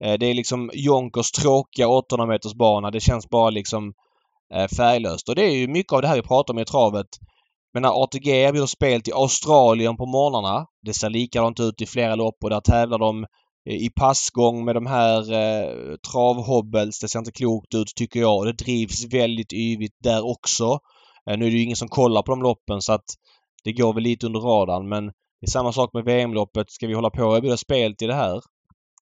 Eh, det är liksom Jonkers tråkiga 800 meters bana. Det känns bara liksom eh, färglöst. Och det är ju mycket av det här vi pratar om i travet. Men när ATG erbjuder spel till Australien på morgnarna. Det ser likadant ut i flera lopp och där tävlar de eh, i passgång med de här eh, travhobbels. Det ser inte klokt ut tycker jag. Det drivs väldigt yvigt där också. Eh, nu är det ju ingen som kollar på de loppen så att det går väl lite under radarn men det är samma sak med VM-loppet. Ska vi hålla på och erbjuda spel till det här?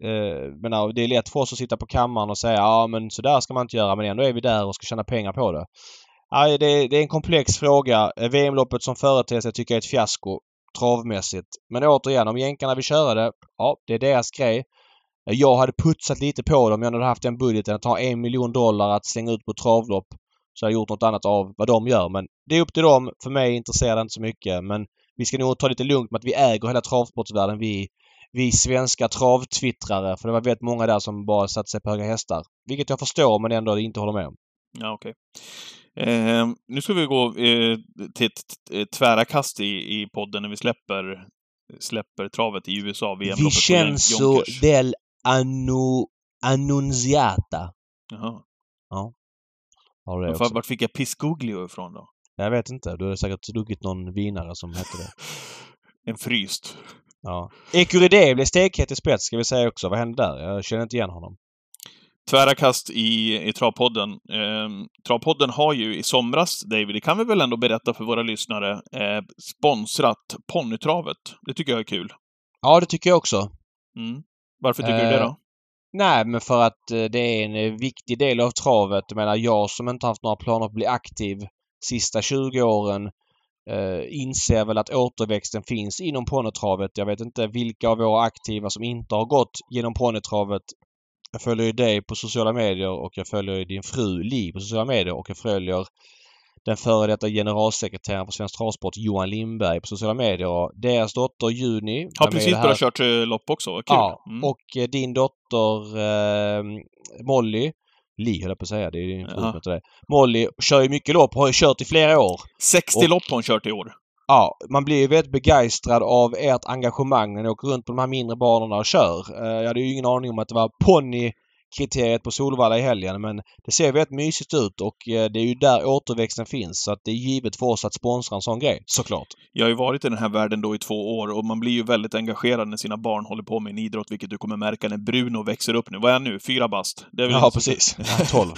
Eh, men det är lätt för oss att sitta på kammaren och säga ja men sådär ska man inte göra men ändå är vi där och ska tjäna pengar på det. Det, är en komplex fråga. Eh, VM-loppet som företeelse tycker jag är ett fiasko travmässigt. Men återigen, om jänkarna vill köra det, ja det är deras grej. Jag hade putsat lite på dem. Jag hade haft den budgeten att ta en miljon dollar att slänga ut på travlopp. Så jag har gjort något annat av vad de gör. Men det är upp till dem. För mig intresserar det inte så mycket. Men vi ska nog ta lite lugnt med att vi äger hela travsportsvärlden. Vi, vi svenska travtwittrare. För det var väldigt många där som bara satte sig på höga hästar. Vilket jag förstår men ändå inte håller med om. Ja, okej. Eh, nu ska vi gå eh, till ett, tvära kast i, i podden när vi släpper, släpper travet i USA. VM-loppet Yonkers. del Annu... Annunziata. Jaha. Har det Varför-? Vart fick jag Piscoglio ifrån då? Jag vet inte. Du har säkert druckit någon vinare som hette det. En fryst. Ja. Ecuride blev stekhet i spets ska vi säga också. Vad hände där? Jag känner inte igen honom. Tvära kast i, i Travpodden. Eh, Travpodden har ju i somras, David, det kan vi väl ändå berätta för våra lyssnare, eh, sponsrat ponnytravet. Det tycker jag är kul. Ja, det tycker jag också. Mm. Varför tycker du det Eh, då? Nej, men för att eh, det är en eh, viktig del av travet. Jag menar, jag som inte haft några planer på att bli aktiv sista 20 åren eh, inser väl att återväxten finns inom ponnytravet. Jag vet inte vilka av våra aktiva som inte har gått genom ponnytravet. Jag följer ju dig på sociala medier och jag följer ju din fru Li på sociala medier och jag följer den före detta generalsekreteraren för Svensk Travsport Johan Lindberg på sociala medier. Och deras dotter Juni Har precis börjat kört eh, lopp också. Kul. Ja, Mm. och eh, din dotter eh, Molly Li höll jag på att säga. Det är fru Ja. det. Molly kör ju mycket lopp. Har ju kört i flera år. 60 och- lopp har hon kört i år. Ja, man blir ju väldigt begeistrad av ert engagemang när ni åker runt på de här mindre banorna och kör. Eh, jag hade ju ingen aning om att det var ponnykriteriet på Solvalla i helgen men det ser väldigt mysigt ut och eh, det är ju där återväxten finns. Så att det är givet för oss att sponsra en sån grej, såklart. Jag har ju varit i den här världen då i två år och man blir ju väldigt engagerad när sina barn håller på med en idrott, vilket du kommer märka när Bruno växer upp nu. Vad är han nu? Fyra bast? Det är Ja, precis. Ja, 12.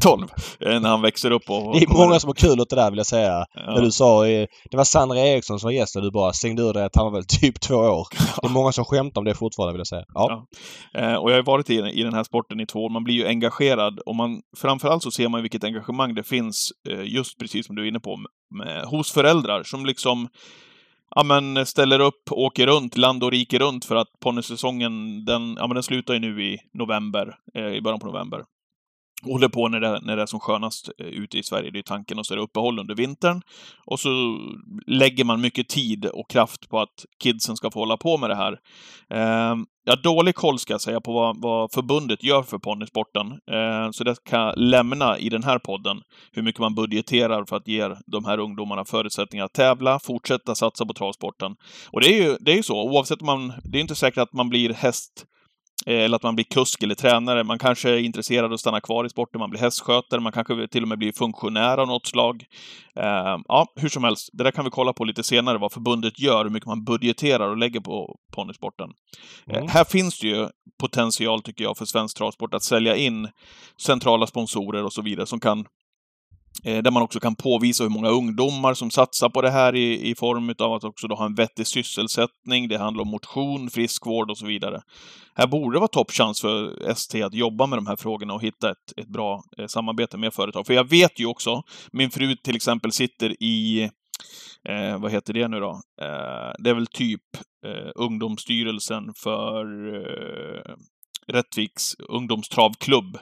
12. Eh, när han växer upp och... Det är många som har kul åt det där vill jag säga. Ja. När du sa, eh, det var Sandra Eriksson som var gäst och du bara slängde ur dig att han var väl typ två år. Det är många som skämtar om det fortfarande vill jag säga. Ja. Eh, och jag har varit i, i den här sporten i två år. Man blir ju engagerad och man, framförallt så ser man ju vilket engagemang det finns, eh, just precis som du är inne på, med, hos föräldrar som liksom ja, men ställer upp, åker runt, land och rike runt för att ponnysäsongen, den, ja, men den slutar ju nu i november, eh, i början på november. Håller på när det, när det är som skönast eh, ute i Sverige. Det är tanken och så är det uppehåll under vintern. Och så lägger man mycket tid och kraft på att kidsen ska få hålla på med det här. Eh, jag har dålig koll, ska jag säga, på vad, vad förbundet gör för ponnysporten. Eh, så det kan jag lämna i den här podden, hur mycket man budgeterar för att ge de här ungdomarna förutsättningar att tävla, fortsätta satsa på travsporten. Och det är ju, det är ju så, oavsett om man... Det är inte säkert att man blir häst eh, eller att man blir kusk eller tränare. Man kanske är intresserad av att stanna kvar i sporten, man blir hästskötare, man kanske till och med blir funktionär av något slag. Eh, ja, hur som helst, det där kan vi kolla på lite senare, vad förbundet gör, hur mycket man budgeterar och lägger på ponnysporten. Mm. Eh, här finns det ju potential, tycker jag, för svensk travsport att sälja in centrala sponsorer och så vidare som kan eh, Eh, där man också kan påvisa hur många ungdomar som satsar på det här i, i form av att också då ha en vettig sysselsättning. Det handlar om motion, friskvård och så vidare. Här borde det vara toppchans för ST att jobba med de här frågorna och hitta ett, ett bra eh, samarbete med företag. För jag vet ju också, min fru till exempel sitter i eh, vad heter det nu då? Eh, det är väl typ eh, ungdomsstyrelsen för eh, Rättviks ungdomstravklubb.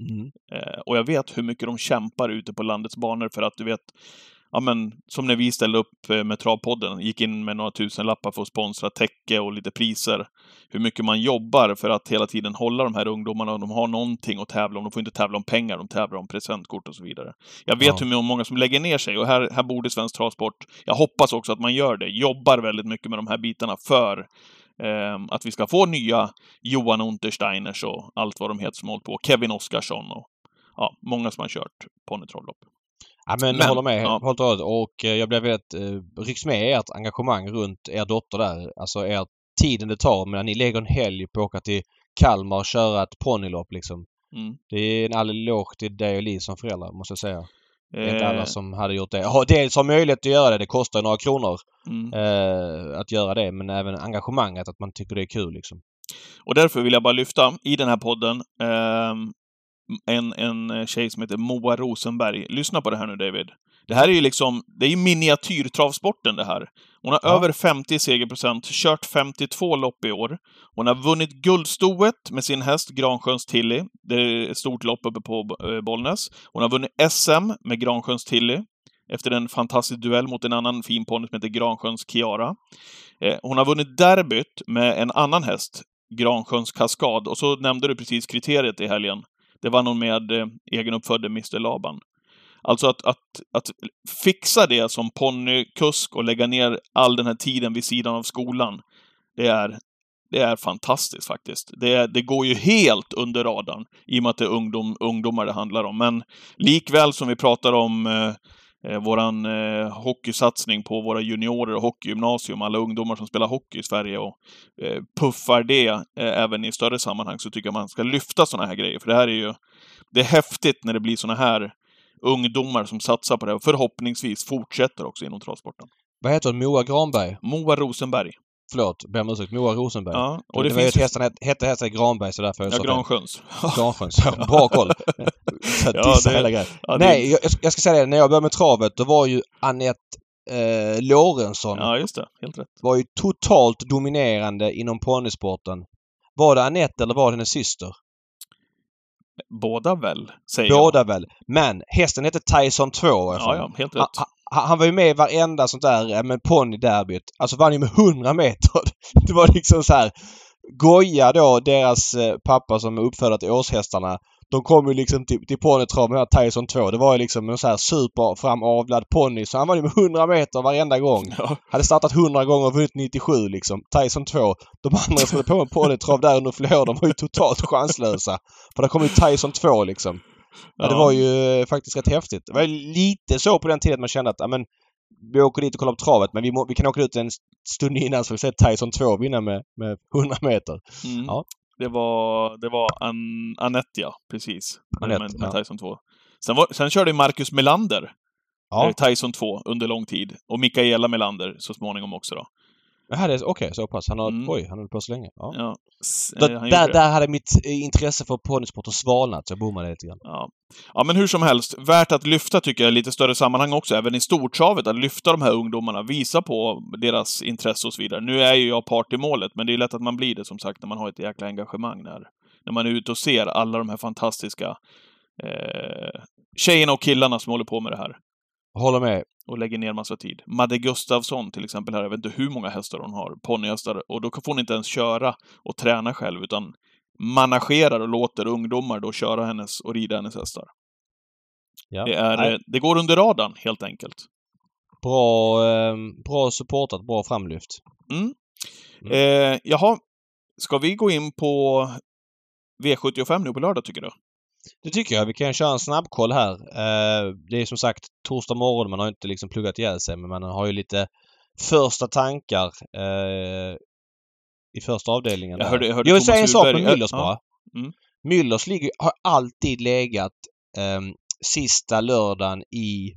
Mm. Eh, och jag vet hur mycket de kämpar ute på landets banor för att du vet, ja men som när vi ställde upp eh, med Travpodden, gick in med några tusen lappar för att sponsra täcke och lite priser. Hur mycket man jobbar för att hela tiden hålla de här ungdomarna, de har någonting att tävla om. De får inte tävla om pengar, de tävlar om presentkort och så vidare. Jag vet Ja. hur många som lägger ner sig och här, här borde Svensk Travsport, jag hoppas också att man gör det, jobbar väldigt mycket med de här bitarna för att vi ska få nya Johan Untersteiners och allt vad de heter som hållit på. Kevin Oskarsson och ja, många som har kört ponnytravlopp. Ja men, Men, jag håller med ja. helt och hållet. Och jag blev väldigt eh, rycks med ert engagemang runt er dotter där. Alltså er tiden det tar medan ni lägger en helg på att åka till Kalmar och köra ett ponnylopp liksom. Mm. Det är en all eloge till dig och Liv som föräldrar måste jag säga. Det är inte Eh, alla som hade gjort det. Dels har möjlighet att göra det. Det kostar några kronor mm. eh, att göra det. Men även engagemanget, att man tycker det är kul liksom. Och därför vill jag bara lyfta i den här podden ehm, en, en tjej som heter Moa Rosenberg. Lyssna på det här nu David. Det här är ju liksom, det är ju miniatyrtravsporten det här. Hon har Ja. över 50 segerprocent, kört 52 lopp i år. Hon har vunnit guldstoet med sin häst Gransjöns Tilly. Det är ett stort lopp uppe på eh, Bollnäs. Hon har vunnit SM med Gransjöns Tilly efter en fantastisk duell mot en annan fin ponny som heter Gransjöns Kiara. Eh, hon har vunnit derbyt med en annan häst, Gransjöns Kaskad, och så nämnde du precis kriteriet i helgen. Det var någon med eh, egenuppfödde Mr Laban. Alltså att, att, att fixa det som ponnykusk och lägga ner all den här tiden vid sidan av skolan, det är, det är fantastiskt faktiskt. Det, det går ju helt under radarn i och med att det är ungdom, ungdomar det handlar om. Men likväl som vi pratar om eh, eh, våran eh, hockeysatsning på våra juniorer och hockeygymnasium, alla ungdomar som spelar hockey i Sverige och eh, puffar det eh, även i större sammanhang, så tycker jag man ska lyfta sådana här grejer. För det här är ju... Det är häftigt när det blir sådana här ungdomar som satsar på det och förhoppningsvis fortsätter också inom travsporten. Vad heter hon? Moa Granberg? Moa Rosenberg. Förlåt, ber om ursäkt. Moa Rosenberg. Ja, och det, det var ju hästen het- hette hästen Granberg så därför Ja. Gransjöns. Gransjöns. Bra koll. Så Ja, det- hela grejen. Ja, det- Nej, jag, jag ska säga det. När jag började med travet då var ju Anette eh, Lorentzon Ja, just det. Helt rätt. var ju totalt dominerande inom ponnysporten. Var det Anette eller var det hennes syster? Båda väl, säger Båda väl. Men hästen hette Tyson 2 har jag för jag. mig. Ja, ja, helt Han, rätt. han, han var ju med i varenda sånt där eh, men ponnyderbyt. Alltså vann ju med 100 meter. Det var liksom så här. Goja då, deras eh, pappa som är uppfödare till årshästarna. De kom ju liksom till, till ponnytrav med Tyson 2. Det var ju liksom en så här superframavlad ponny. Så han vann ju med 100 meter varenda gång. Ja, Hade startat 100 gånger och vunnit 97 liksom. Tyson 2. De andra som höll på med ponnytrav där under flera år, de var ju totalt chanslösa. För där kom ju Tyson 2 liksom. Ja, det var ju eh, faktiskt rätt häftigt. Det var lite så på den tiden att man kände att men, vi åker dit och kollar på travet men vi, må, vi kan åka ut en stund innan så vi ser Tyson 2 vinna med, med 100 meter. Mm. Ja. Det var, det var An Anette, ja. Precis. Anette, med, med. Tyson 2. Sen, var, sen körde Marcus Melander Ja. eh, Tyson 2 under lång tid. Och Mikaela Melander så småningom också då. Jaha, okej så pass. Han har, Mm. oj, han har hållit på så länge. Ja. Ja. Då, eh, där, det. där hade mitt eh, intresse för ponnysport svalnat så jag bommade lite grann. Ja. ja, men hur som helst. Värt att lyfta tycker jag i lite större sammanhang också, även i stortravet. Att lyfta de här ungdomarna, visa på deras intresse och så vidare. Nu är ju jag part i målet, men det är lätt att man blir det som sagt när man har ett jäkla engagemang när, när man är ute och ser alla de här fantastiska eh, tjejerna och killarna som håller på med det här. Håller med. Och lägger ner massa tid. Madde Gustafsson till exempel här, jag vet inte hur många hästar hon har, ponnyhästar, och då får hon inte ens köra och träna själv, utan managerar och låter ungdomar då köra hennes och rida hennes hästar. Ja. Det, är, det går under radarn, helt enkelt. bra, eh, bra supportat, bra framlyft. Mm. Mm. Eh, jaha, ska vi gå in på V75 nu på lördag, tycker du? Det tycker jag. Vi kan köra en snabbkoll här. Eh, det är som sagt torsdag morgon. Man har inte liksom pluggat ihjäl sig men man har ju lite första tankar eh, i första avdelningen. Jag hörde- jag hörde jag vill säga en sak med Müllers ja. bara. Mm. Müllers ligger, har alltid legat eh, sista lördagen i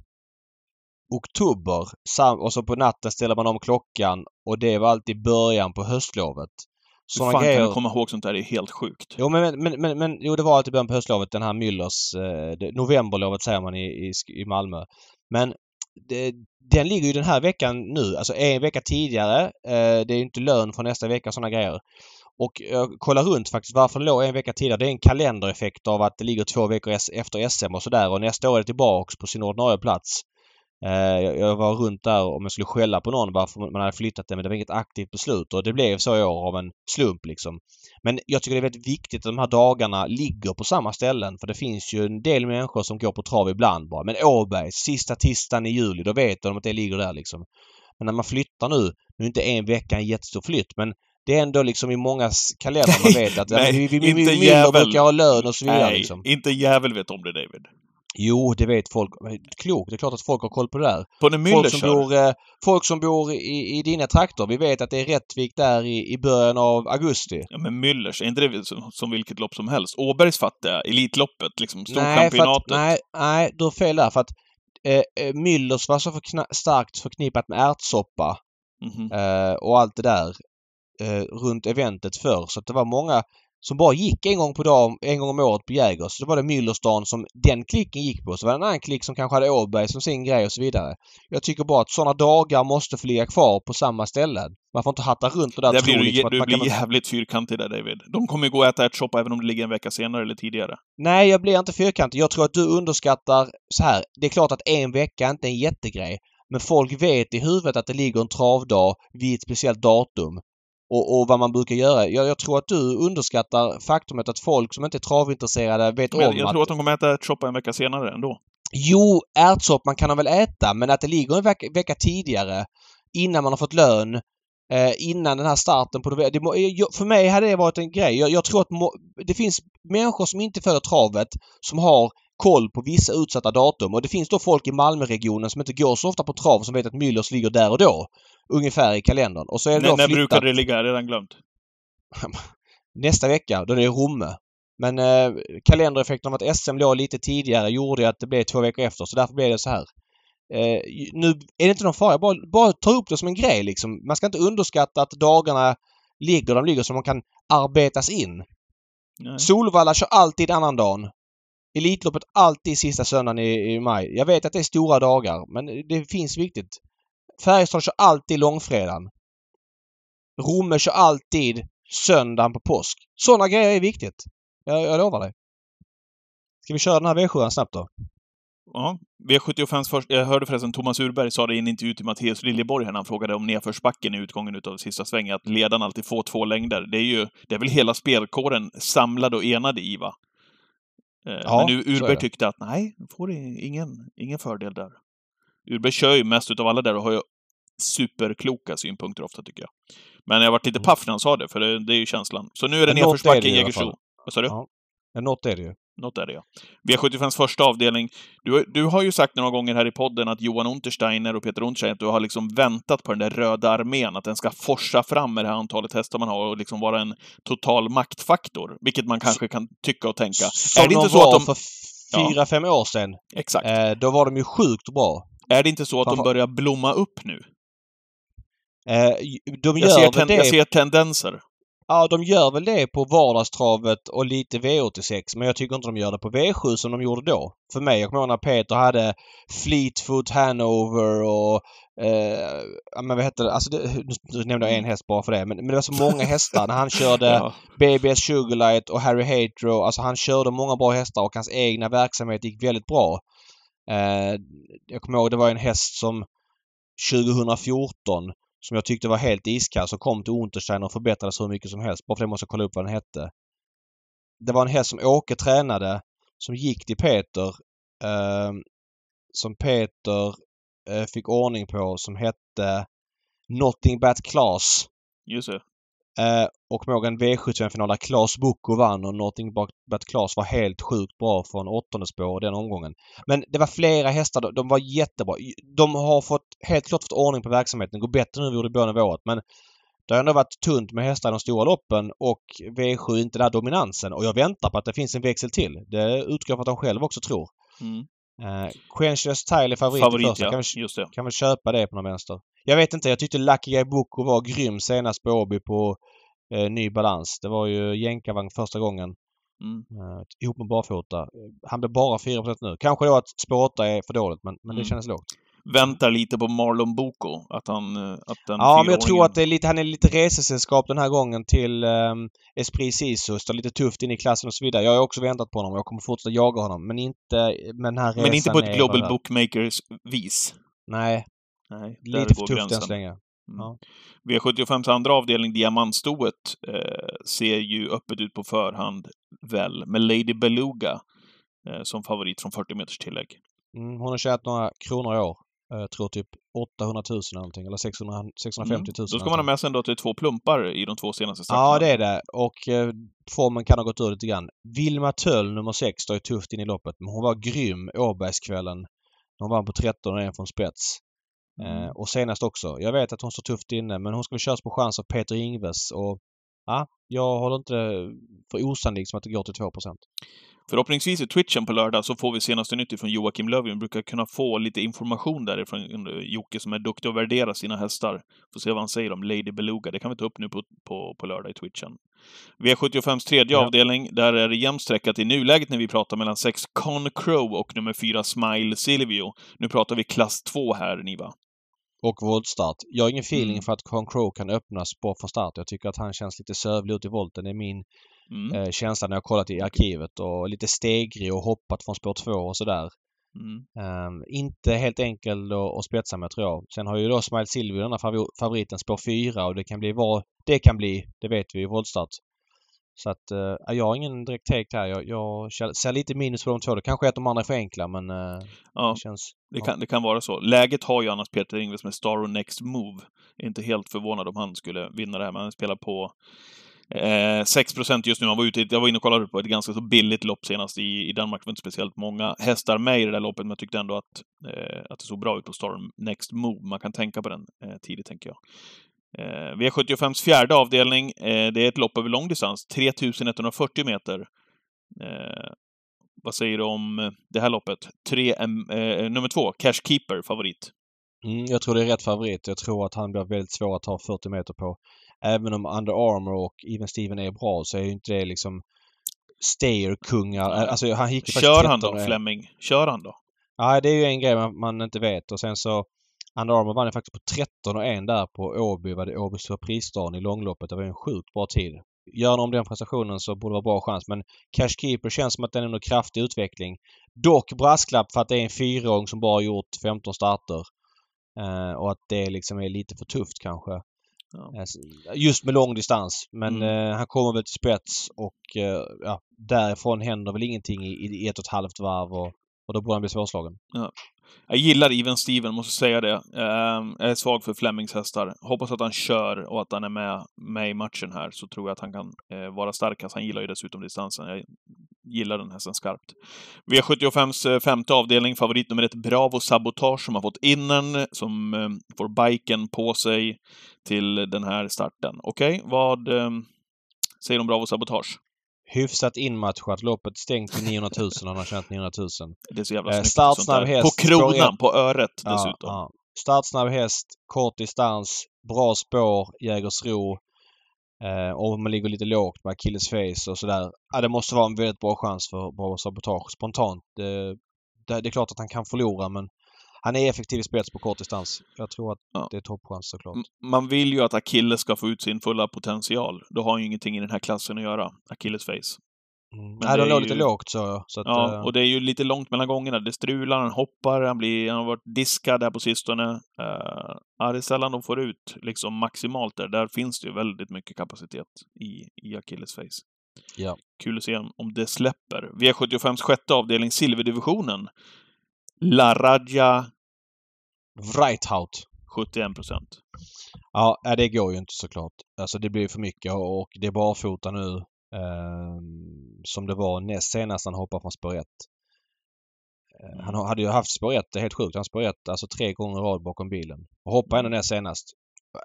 oktober. Och så på natten ställer man om klockan och det var alltid början på höstlovet. Hur Såna fan kan grejer- du komma ihåg sånt där? Det är helt sjukt. Jo men, men, men, men jo, det var alltid början på höstlovet den här Müllers... Eh, det- novemberlovet säger man i, i, i Malmö. Men det, den ligger ju den här veckan nu, alltså en vecka tidigare. Eh, det är inte lön för nästa vecka och sådana grejer. Och jag kollar runt faktiskt varför den låg en vecka tidigare. Det är en kalendereffekt av att det ligger två veckor efter SM och sådär och nästa år är det tillbaks på sin ordinarie plats. Eh, jag, var runt där om jag skulle skälla på någon varför man hade flyttat det men det var inget aktivt beslut och det blev så i år av en slump liksom. Men jag tycker det är väldigt viktigt att de här dagarna ligger på samma ställen för det finns ju en del människor som går på trav ibland bara. Men Åberg, sista tisdagen i juli, då vet de att det ligger där liksom. Men när man flyttar nu, nu är inte en vecka en jättestor flytt men det är ändå liksom i många kalendrar man vet att Nej, vi, vi, vi, vi, jävel. brukar ha lön och så vidare Nej, liksom. inte jävel vet om det, David. Jo, det vet folk. Klokt, det är klart att folk har koll på det där. På när Folk som, kör. bor, eh, folk som bor i, i dina trakter. Vi vet att det är Rättvik där i, i början av augusti. Ja, men Müllers, är inte det som, som vilket lopp som helst? Åbergs fattiga, Elitloppet, liksom, Storchampionatet. nej, nej, du har fel där. För att eh, eh, Müllers var så förkna- starkt förknippat med ärtsoppa Mhm. eh, och allt det där eh, runt eventet förr. Så att det var många som bara gick en gång på dag, en gång om året på Jägers. Så då var det Müllersdagen som den klicken gick på. Så var det en annan klick som kanske hade Åberg som sin grej och så vidare. Jag tycker bara att sådana dagar måste få ligga kvar på samma ställen. Man får inte hatta runt och där tro blir du, liksom att du blir kan... jävligt fyrkantig där, David. De kommer ju gå och äta ärtsoppa även om det ligger en vecka senare eller tidigare. Nej, jag blir inte fyrkantig. Jag tror att du underskattar så här. Det är klart att en vecka inte är en jättegrej. Men folk vet i huvudet att det ligger en travdag vid ett speciellt datum. Och, och vad man brukar göra. Jag, jag, tror att du underskattar faktumet att folk som inte är travintresserade vet Men om jag att... tror att de kommer äta ärtsoppa en vecka senare ändå. Jo, ärtsoppan kan de väl äta men att det ligger en vecka, vecka tidigare innan man har fått lön eh, innan den här starten på det, jag- För mig hade det varit en grej. Jag, jag tror att må, det finns människor som inte följer travet som har koll på vissa utsatta datum och det finns då folk i Malmöregionen som inte går så ofta på trav som vet att Müllers ligger där och då. Ungefär i kalendern. Och så är det då när flyttat brukade det ligga? Jag redan glömt. nästa vecka då det är Romme. Men eh, kalendereffekten av att SM låg lite tidigare gjorde att det blev två veckor efter så därför blev det så här. Eh, nu är det inte någon fara. Bara, bara ta upp det som en grej liksom. Man ska inte underskatta att dagarna ligger de ligger så de kan arbetas in. Nej. Solvalla kör alltid annandagen. Elitloppet alltid sista söndagen i, i maj. Jag vet att det är stora dagar men det finns viktigt. Färjestad kör alltid långfredagen. Romme kör alltid söndagen på påsk. Sådana grejer är viktigt. Jag, jag lovar dig. Ska vi köra den här V7 snabbt då? Ja. V75 först, jag hörde förresten Thomas Urberg sa det i en intervju till Mattias Liljeborg här när han frågade om nedförsbacken i utgången utav sista svängen, att ledaren alltid får två längder. Det är ju, det är väl hela spelkåren samlad och enad i, va? Eh, Ja, Men nu Urberg tyckte att nej, får ingen, ingen fördel där. Urberg kör ju mest utav alla där och har ju superkloka synpunkter ofta, tycker jag. Men jag varit lite Mm. paff när han sa det, för det, det är ju känslan. Så nu är det nedförsbacke i Jägersro. Vad sa du? Ja, något är det ju. Något är det, ja. V75s första avdelning. Du, du har ju sagt några gånger här i podden att Johan Untersteiner och Peter Untersteiner, att du har liksom väntat på den där röda armén, att den ska forsa fram med det här antalet hästar man har och liksom vara en total maktfaktor. Vilket man kanske kan tycka och tänka. Som är det de inte så var att de... för fyra, fem år sedan. Exakt. Eh, då var de ju sjukt bra. Är det inte så att de börjar blomma upp nu? Eh, de Jag gör ser, väl ten, det jag ser tendenser. Ja, de gör väl det på vardagstravet och lite V86 men jag tycker inte de gör det på V7 som de gjorde då. För mig, jag kommer ihåg när Peter hade Fleetfoot, Hanover och eh, men vad hette det? Alltså det, nu nämnde jag en häst bara för det men, men det var så många hästar när han körde Ja. BBS Sugarlight och Harry Hatro. Alltså han körde många bra hästar och hans egna verksamhet gick väldigt bra. Eh, jag kommer ihåg det var en häst som 2014 som jag tyckte var helt iskall som kom till Unterstein och förbättrades hur mycket som helst. Bara för det måste jag kolla upp vad den hette. Det var en häst som Åke tränade som gick till Peter. Eh, som Peter eh, fick ordning på som hette Nothing But Class. Just det. Eh, och ihåg en V75-final där Klas Bocco vann och Nothing But Klas var helt sjukt bra från åttonde spår den omgången. Men det var flera hästar. de- var jättebra. De har fått helt klart fått ordning på verksamheten. Det går bättre nu än det gjorde i början av året. Men det har ändå varit tunt med hästar i de stora loppen och V7 inte den här dominansen. Och jag väntar på att det finns en växel till. Det utgår jag från att de själva också tror. Mm. Eh, Quenchless Tile är favorit, i Favorit, första. ja. Kan vi, Just det. kan väl köpa det på någon vänster. Jag vet inte. Jag tyckte Lucky Guy Boko var grym senast på Åby på eh, ny balans. Det var ju jänkarvagn första gången Mm. eh, ihop med barfota. Eh, Han blev bara 4 nu. Kanske då att spår 8 är för dåligt men, men det Mm. kändes lågt. Väntar lite på Marlon Boko, att han... eh, Att den Ja men jag tror att det är lite, han är lite resesällskap den här gången till um, Esprit Sisus. Det är lite tufft in i klassen och så vidare. Jag har också väntat på honom och jag kommer fortsätta jaga honom. Men inte med den här resan Men inte på ett Global. Bookmakers-vis. Nej, Nej, lite för tufft än så länge. Mm. Ja. V75s andra avdelning, Diamantstoet, eh, ser ju öppet ut på förhand, väl, med Lady Beluga eh, som favorit från 40 meters tillägg. Mm, hon har tjänat några kronor i år. Jag tror typ 800 000 eller någonting. Eller 600, 650 000. Mm. Då ska man ha med sig ändå att det är två plumpar i de två senaste starterna. Ja, det är det. Och eh, formen kan ha gått ur lite grann. Vilma Töll, nummer 6, står ju tufft in i loppet. Men hon var grym Åbergskvällen. Hon vann på 13 och en från spets. Mm. Eh, och senast också. Jag vet att hon står tufft inne men hon ska väl köras på chans av Peter Ingves och ja, jag håller inte för osannolikt som att det går till 2% Förhoppningsvis i Twitchen på lördag så får vi senaste nytt från Joakim Lövgren. brukar kunna få lite information därifrån eh, Jocke som är duktig att värdera sina hästar. Får se vad han säger om Lady Beluga. Det kan vi ta upp nu på, på, på lördag i Twitchen. V75s tredje Ja. avdelning, där är det jämnt sträckat i nuläget när vi pratar mellan sex Con Crow och nummer fyra Smile Silvio. Nu pratar vi klass 2 här, Niva. Och voltstart. Jag har ingen feeling Mm. för att Con Crow kan öppnas bra från start. Jag tycker att han känns lite sövlig ut i volten. Det är min Mm. eh, känsla när jag kollat i arkivet och lite stegrig och hoppat från spår 2 och sådär. Mm. Um, inte helt enkel att, spetsa med tror jag. Sen har ju då Smile Silvio den favoriten spår 4 och det kan bli vad det kan bli. Det vet vi i voltstart. Så att uh, jag har ingen direkt take här. Jag, jag ser lite minus på de två. Det kanske är att de andra är för enkla men uh, ja, det känns... Det, ja. kan, det kan vara så. Läget har ju annars Peter Ingves med Star och Next Move. Jag är inte helt förvånad om han skulle vinna det här, men han spelar på Eh, 6% just nu. Man var ute, jag var inne och kollade på ett ganska så billigt lopp senast i, i Danmark. Det var inte speciellt många hästar med i det där loppet, men jag tyckte ändå att, eh, att det såg bra ut på Storm Next Move. Man kan tänka på den eh, tidigt, tänker jag. Eh, V75s fjärde avdelning. Eh, det är ett lopp över långdistans, 3140 meter. Eh, vad säger du om det här loppet? Tre, eh, nummer två, Cash Keeper, favorit. Mm, jag tror det är rätt favorit. Jag tror att han blir väldigt svår att ta 40 meter på även om Under Armour och Even Steven är bra så är ju inte det liksom Stayer-kungar. Alltså han gick Kör han då, Fleming? Kör han då? Ja, det är ju en grej man, man inte vet och sen så Under Armour vann ju faktiskt på 13 och 1 där på Åby, var det Åby surprisdagen i långloppet. Det var en sjukt bra tid. Gör han om den prestationen så borde det vara bra chans. Men Cash Keeper känns som att den är en kraftig utveckling. Dock brasklapp för att det är en fyraåring som bara gjort 15 starter. Uh, och att det liksom är lite för tufft kanske. Ja. Alltså, just med lång distans. Men mm. eh, han kommer väl till spets och eh, ja, därifrån händer väl ingenting i, i ett och ett halvt varv och, och då borde han bli svårslagen. Ja. Jag gillar Even Steven, måste säga det. Ehm, jag är svag för Flemings hästar. Hoppas att han kör och att han är med, med i matchen här, så tror jag att han kan eh, vara starkast. Alltså, han gillar ju dessutom distansen. Jag gillar den hästen skarpt. V75s eh, femte avdelning, favorit nummer ett, Bravo Sabotage, som har fått innen, som eh, får biken på sig till den här starten. Okej, okay, vad ehm, säger du om Bravo Sabotage? Hyfsat inmatchat. Loppet stängt till 900 000 han har tjänat 900 000. Det är så jävla snyggt. Startsnabb häst. På kronan, på öret dessutom. Ja, ja. Startsnabb häst, kort distans, bra spår, Jägersro. Eh, och man ligger lite lågt med Achilles face och sådär. Ja, det måste vara en väldigt bra chans för bra sabotage spontant. Det, det, det, är klart att han kan förlora men han är effektiv i spets på kort distans. Jag tror att ja. det är toppchans såklart. Man vill ju att Achilles ska få ut sin fulla potential. Då har han ju ingenting i den här klassen att göra, Achilles face. Mm. Nej, de låg ju... lite lågt så, så att, Ja, uh... och det är ju lite långt mellan gångerna. Det strular, han hoppar, han, blir, han har varit diskad där på sistone. Uh, ja, det är sällan de får ut liksom maximalt där. Där finns det ju väldigt mycket kapacitet i, i Achilles face. Ja. Kul att se om det släpper. V75s sjätte avdelning, silverdivisionen. La Raja Wrightout. 71 procent. Ja, det går ju inte såklart. Alltså det blir för mycket och det är barfota nu. Eh, som det var näst senast han hoppade från spår 1. Eh, han hade ju haft spår 1, det är helt sjukt. Han spår 1 alltså tre gånger rad bakom bilen. Och hoppade ändå näst senast.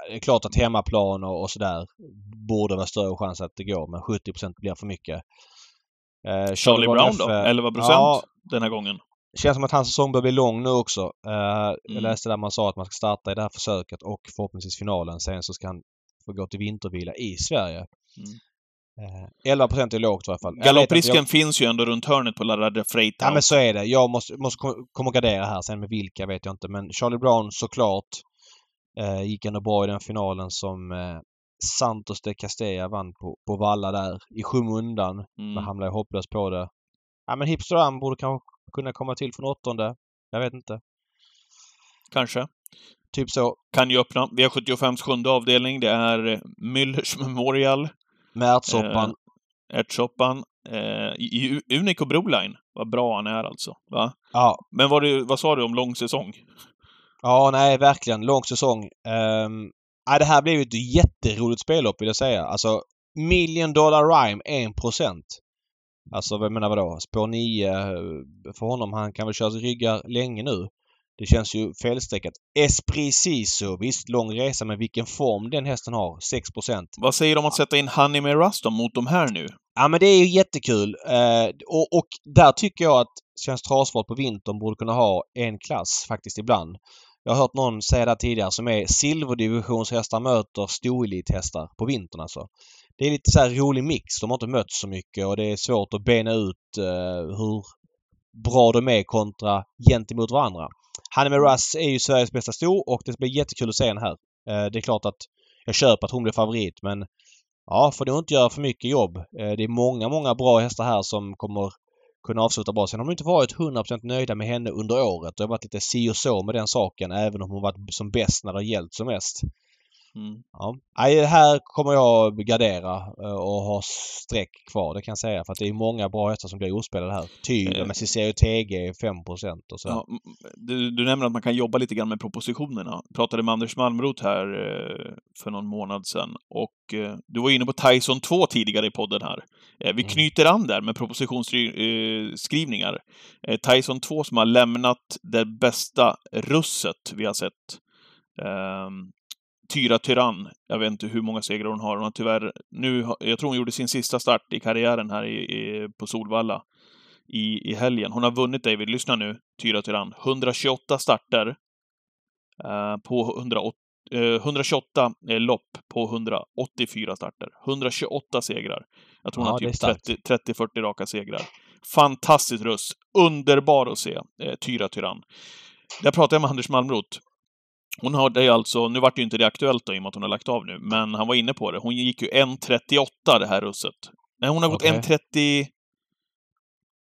Det är klart att hemmaplan och, och sådär borde vara större chans att det går men 70% blir för mycket. Eh, Charlie Brown F, då? 11 procent ja, den här gången? Det känns som att hans säsong börjar bli lång nu också. Uh, mm. Jag läste där man sa att man ska starta i det här försöket och förhoppningsvis finalen. Sen så ska han få gå till vintervila i Sverige. Mm. Uh, 11 är lågt i alla fall. Galopprisken jag... finns ju ändå runt hörnet på Larade Freight Ja men så är det. Jag måste, måste komma gardera här. Sen med vilka vet jag inte. Men Charlie Brown såklart. Uh, gick ändå bra i den finalen som uh, Santos de Castella vann på, på Valla där i skymundan. Mm. Men hamnade hopplös på det. Ja men Hipster borde kanske kunna komma till från åttonde. Jag vet inte. Kanske. Typ så. Kan ju öppna. V75s sjunde avdelning. Det är eh, Müllers Memorial. Med ärtsoppan. Eh, ärtsoppan. Eh, Unico Broline. Vad bra han är alltså. Va? Ja. Men vad, du, vad sa du om lång säsong? Ja, nej, verkligen. Lång säsong. Um, nej, det här blev ett jätteroligt spellopp vill jag säga. Alltså, Million Dollar Rhyme 1 procent. Alltså jag menar vadå? Spår 9 eh, för honom. Han kan väl köra ryggar länge nu. Det känns ju felstreckat. Esprit Sisu. Visst, lång resa, men vilken form den hästen har. 6% Vad säger du om att sätta in Honey med Ruston mot de här nu? Ja, men det är ju jättekul. Eh, och, och, där tycker jag att Svensk Travsport på vintern borde kunna ha en klass faktiskt ibland. Jag har hört någon säga det tidigare som är silverdivisionshästar möter storelithästar på vintern alltså det är lite så här rolig mix. De har inte mötts så mycket och det är svårt att bena ut uh, hur bra de är kontra gentemot varandra. Hanne med Russ är ju Sveriges bästa sto och det blir jättekul att se henne här. Uh, det är klart att jag köper att hon blir favorit men ja, får nog inte göra för mycket jobb. Uh, det är många, många bra hästar här som kommer kunna avsluta bra. Sen har de inte varit 100% nöjda med henne under året. Det har varit lite si och så med den saken även om hon varit som bäst när det har gällt som mest. Mm. Ja. Nej, här kommer jag gardera eh, och ha streck kvar, det kan jag säga. För att det är många bra hästar som blir ospelade här. Tyr Eh. med Cicero TG 5 och så. Ja, du, du nämner att man kan jobba lite grann med propositionerna. Jag pratade med Anders Malmroth här eh, för någon månad sedan och du var inne på Tyson 2 tidigare i podden här. Vi Mm. knyter an där med propositionsskrivningar. Tyson 2 som har lämnat det bästa russet vi har sett. Ehm, Tyra Tyrann. Jag vet inte hur många segrar hon har. Hon har tyvärr nu, har- jag tror hon gjorde sin sista start i karriären här i, i, på Solvalla i, i helgen. Hon har vunnit, David, lyssna nu, Tyra Tyrann. 128 starter eh, på 108, eh, 128 eh, lopp på 184 starter. 128 segrar. Jag tror hon Ja, har det är typ starkt. 30-40 raka segrar. Fantastiskt russ. Underbar att se, eh, Tyra Tyrann. Där pratade jag med Anders Malmroth. Hon har det alltså, nu vart ju inte det aktuellt då, i och med att hon har lagt av nu, men han var inne på det. Hon gick ju 1.38 det här russet. Nej, hon har gått Okej. 1.30...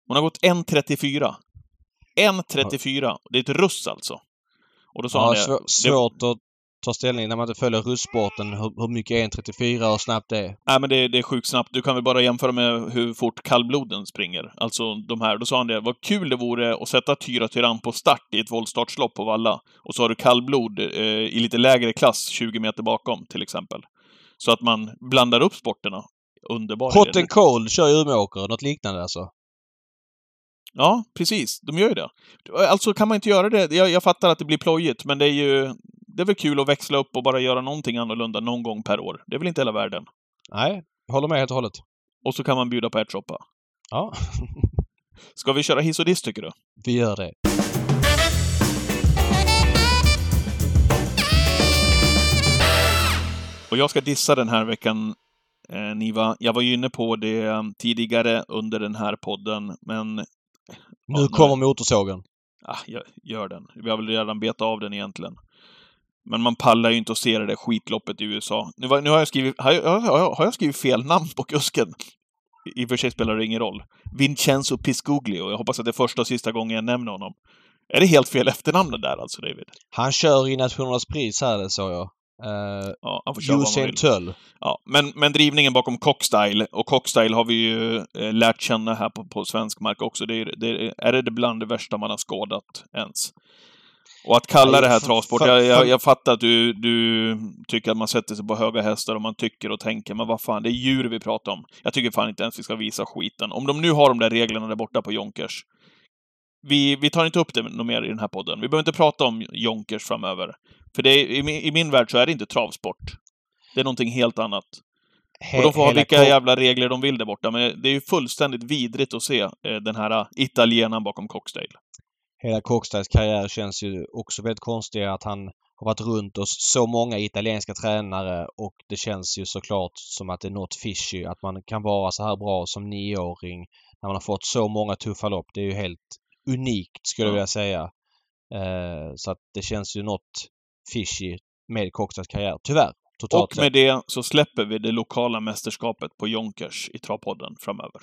Hon har gått 1.34. 1.34. Det är ett russ alltså. Och då sa Ja, han det. svå- svårt att ta ställning när man inte följer russporten hur, hur mycket är en 34 och snabbt det är. Nej, men det, det är sjukt snabbt. Du kan väl bara jämföra med hur fort kallbloden springer. Alltså de här. Då sa han det, vad kul det vore att sätta Tyra Tyrann på start i ett voltstartslopp på Valla. Och så har du kallblod eh, i lite lägre klass, 20 meter bakom till exempel. Så att man blandar upp sporterna. Underbar Hot and cold kör ju Umeåker, något liknande alltså. Ja, precis. De gör ju det. Alltså kan man inte göra det. Jag, jag fattar att det blir plojigt, men det är ju... Det är väl kul att växla upp och bara göra någonting annorlunda någon gång per år. Det är väl inte hela världen. Nej, jag håller med helt och hållet. Och så kan man bjuda på ärtsoppa. Ja, Ska vi köra hiss och diss, tycker du? vi gör det. Och jag ska dissa den här veckan, eh, Niva. Jag var ju inne på det eh, tidigare under den här podden, men... Nu Ja, kommer motorsågen. Ah, jag gör den. Vi har väl redan betat av den egentligen. Men man pallar ju inte att se det där skitloppet i USA. Nu, var, nu har jag skrivit... Har jag, har, jag, har jag skrivit fel namn på kusken? I och för sig spelar det ingen roll. Vincenzo Piscoglio. Jag hoppas att det är första och sista gången jag nämner honom. Är det helt fel efternamn det där alltså, David? Han kör i Nationernas pris här, det såg jag. Uh, Ja, han får köra Usain. Tull. Ja, men, men drivningen bakom Cockstyle, och Cockstyle har vi ju eh, lärt känna här på, på svensk mark också. Det är, det är det bland det värsta man har skådat ens. Och att kalla det här travsport, jag, jag, jag fattar att du, du tycker att man sätter sig på höga hästar och man tycker och tänker, men vad fan, det är djur vi pratar om. Jag tycker fan inte ens vi ska visa skiten. Om de nu har de där reglerna där borta på Jonkers, vi, vi tar inte upp det något mer i den här podden. Vi behöver inte prata om Jonkers framöver. För det är, i, min, i min värld så är det inte travsport. Det är någonting helt annat. He- Och de får ha vilka jävla regler de vill där borta, men det är ju fullständigt vidrigt att se eh, den här eh, italienaren bakom Cockstale. Hela Cockstyles karriär känns ju också väldigt konstig att han har varit runt hos så många italienska tränare och det känns ju såklart som att det är något fishy att man kan vara så här bra som nioåring när man har fått så många tuffa lopp. Det är ju helt unikt skulle jag Ja. vilja säga. Eh, så att det känns ju något fishy med Cockstyles karriär. Tyvärr. Totalt Och med det så släpper vi det lokala mästerskapet på Jonkers i Travpodden framöver.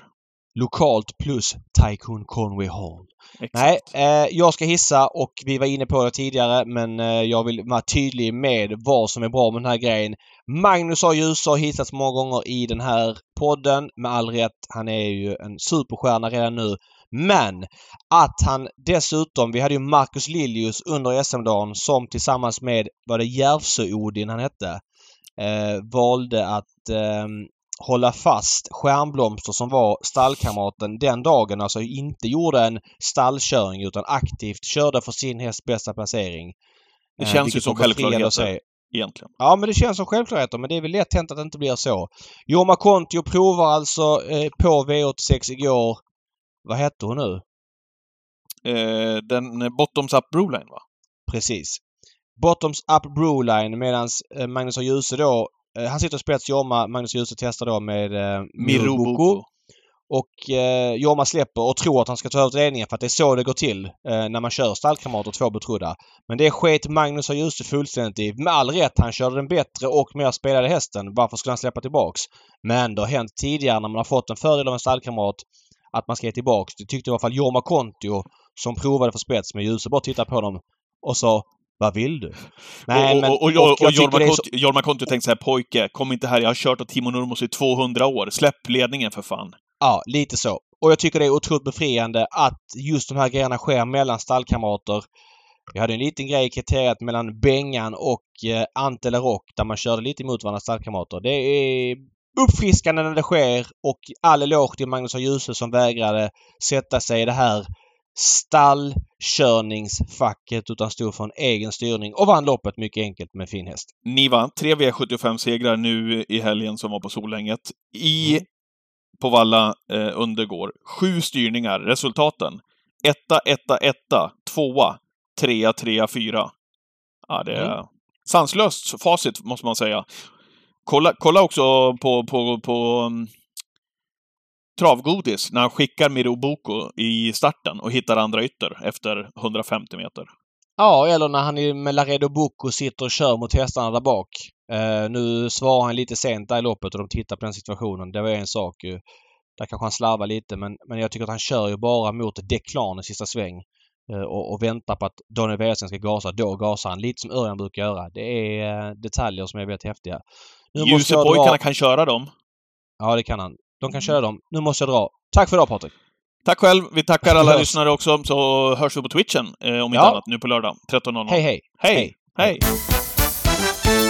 Lokalt plus Tycoon Conway Hall. Exakt. Nej, eh, jag ska hissa och vi var inne på det tidigare men eh, jag vill vara tydlig med vad som är bra med den här grejen. Magnus A. Djuse har hissats många gånger i den här podden med all rätt. Han är ju en superstjärna redan nu. Men att han dessutom, vi hade ju Marcus Liljus under SM-dagen som tillsammans med, var det Järvsö-Odin han hette, eh, valde att eh, hålla fast Stjärnblomster som var stallkamraten den dagen. Alltså inte gjorde en stallkörning utan aktivt körde för sin hästs bästa placering. Det Eh, känns ju som självklarheter, egentligen. Ja men det känns som självklarheter men det är väl lätt hänt att det inte blir så. Jorma Kontio provar alltså eh, på V86 igår. Vad hette hon nu? Eh, den eh, Bottoms Up Broline, va? Precis. Bottoms Up Brewline medans eh, Magnus och Djuse då han sitter och spets Jorma. Magnus Djuse testar då med eh, Mirubuko. Och eh, Jorma släpper och tror att han ska ta över ledningen för att det är så det går till eh, när man kör stallkamrater två betrodda. Men det sket Magnus och Djuse fullständigt i. Med all rätt, han körde den bättre och mer spelade hästen. Varför skulle han släppa tillbaks? Men det har hänt tidigare när man har fått en fördel av en stallkamrat att man ska ge tillbaks. Det tyckte i alla fall Jorma Kontio som provade för spets med Djuse bara tittade på honom och sa vad vill du? Nej, och, men, och, och, och, och Jorma Kontio tänkte så här, pojke, kom inte här, jag har kört åt Timo Nurmos i 200 år. Släpp ledningen för fan. Ja, lite så. Och jag tycker det är otroligt befriande att just de här grejerna sker mellan stallkamrater. Vi hade en liten grej i kriteriet mellan Bengan och eh, Ante Rock där man körde lite emot varandra stallkamrater. Det är uppfriskande när det sker och all eloge till Magnus och Djuse som vägrade sätta sig i det här stallkörningsfacket utan stod för en egen styrning och vann loppet mycket enkelt med fin häst. Ni vann tre V75-segrar nu i helgen som var på Solänget. I mm. på Valla eh, undergår sju styrningar. Resultaten? Etta, etta, etta, tvåa, trea, trea, fyra. Ja, det är mm. sanslöst facit, måste man säga. Kolla, kolla också på, på, på um, travgodis när han skickar Miroboko i starten och hittar andra ytter efter 150 meter. Ja, eller när han med Laredo Boko sitter och kör mot hästarna där bak. Uh, nu svarar han lite sent där i loppet och de tittar på den situationen. Det var en sak ju. Där kanske han slarvar lite men, men jag tycker att han kör ju bara mot Declan i sista sväng. Uh, och, och, väntar på att Daniel Wäjersten ska gasa. Då gasar han. Lite som Örjan brukar göra. Det är uh, detaljer som är väldigt häftiga. Ljusepojkarna kan köra dem. Ja, det kan han. De kan köra dem. Nu måste jag dra. Tack för idag Patrik! Tack själv! Vi tackar alla lyssnare också, så hörs vi på Twitchen, eh, om inte ja. annat, nu på lördag 13.00. hej! hej. hej. hej. hej.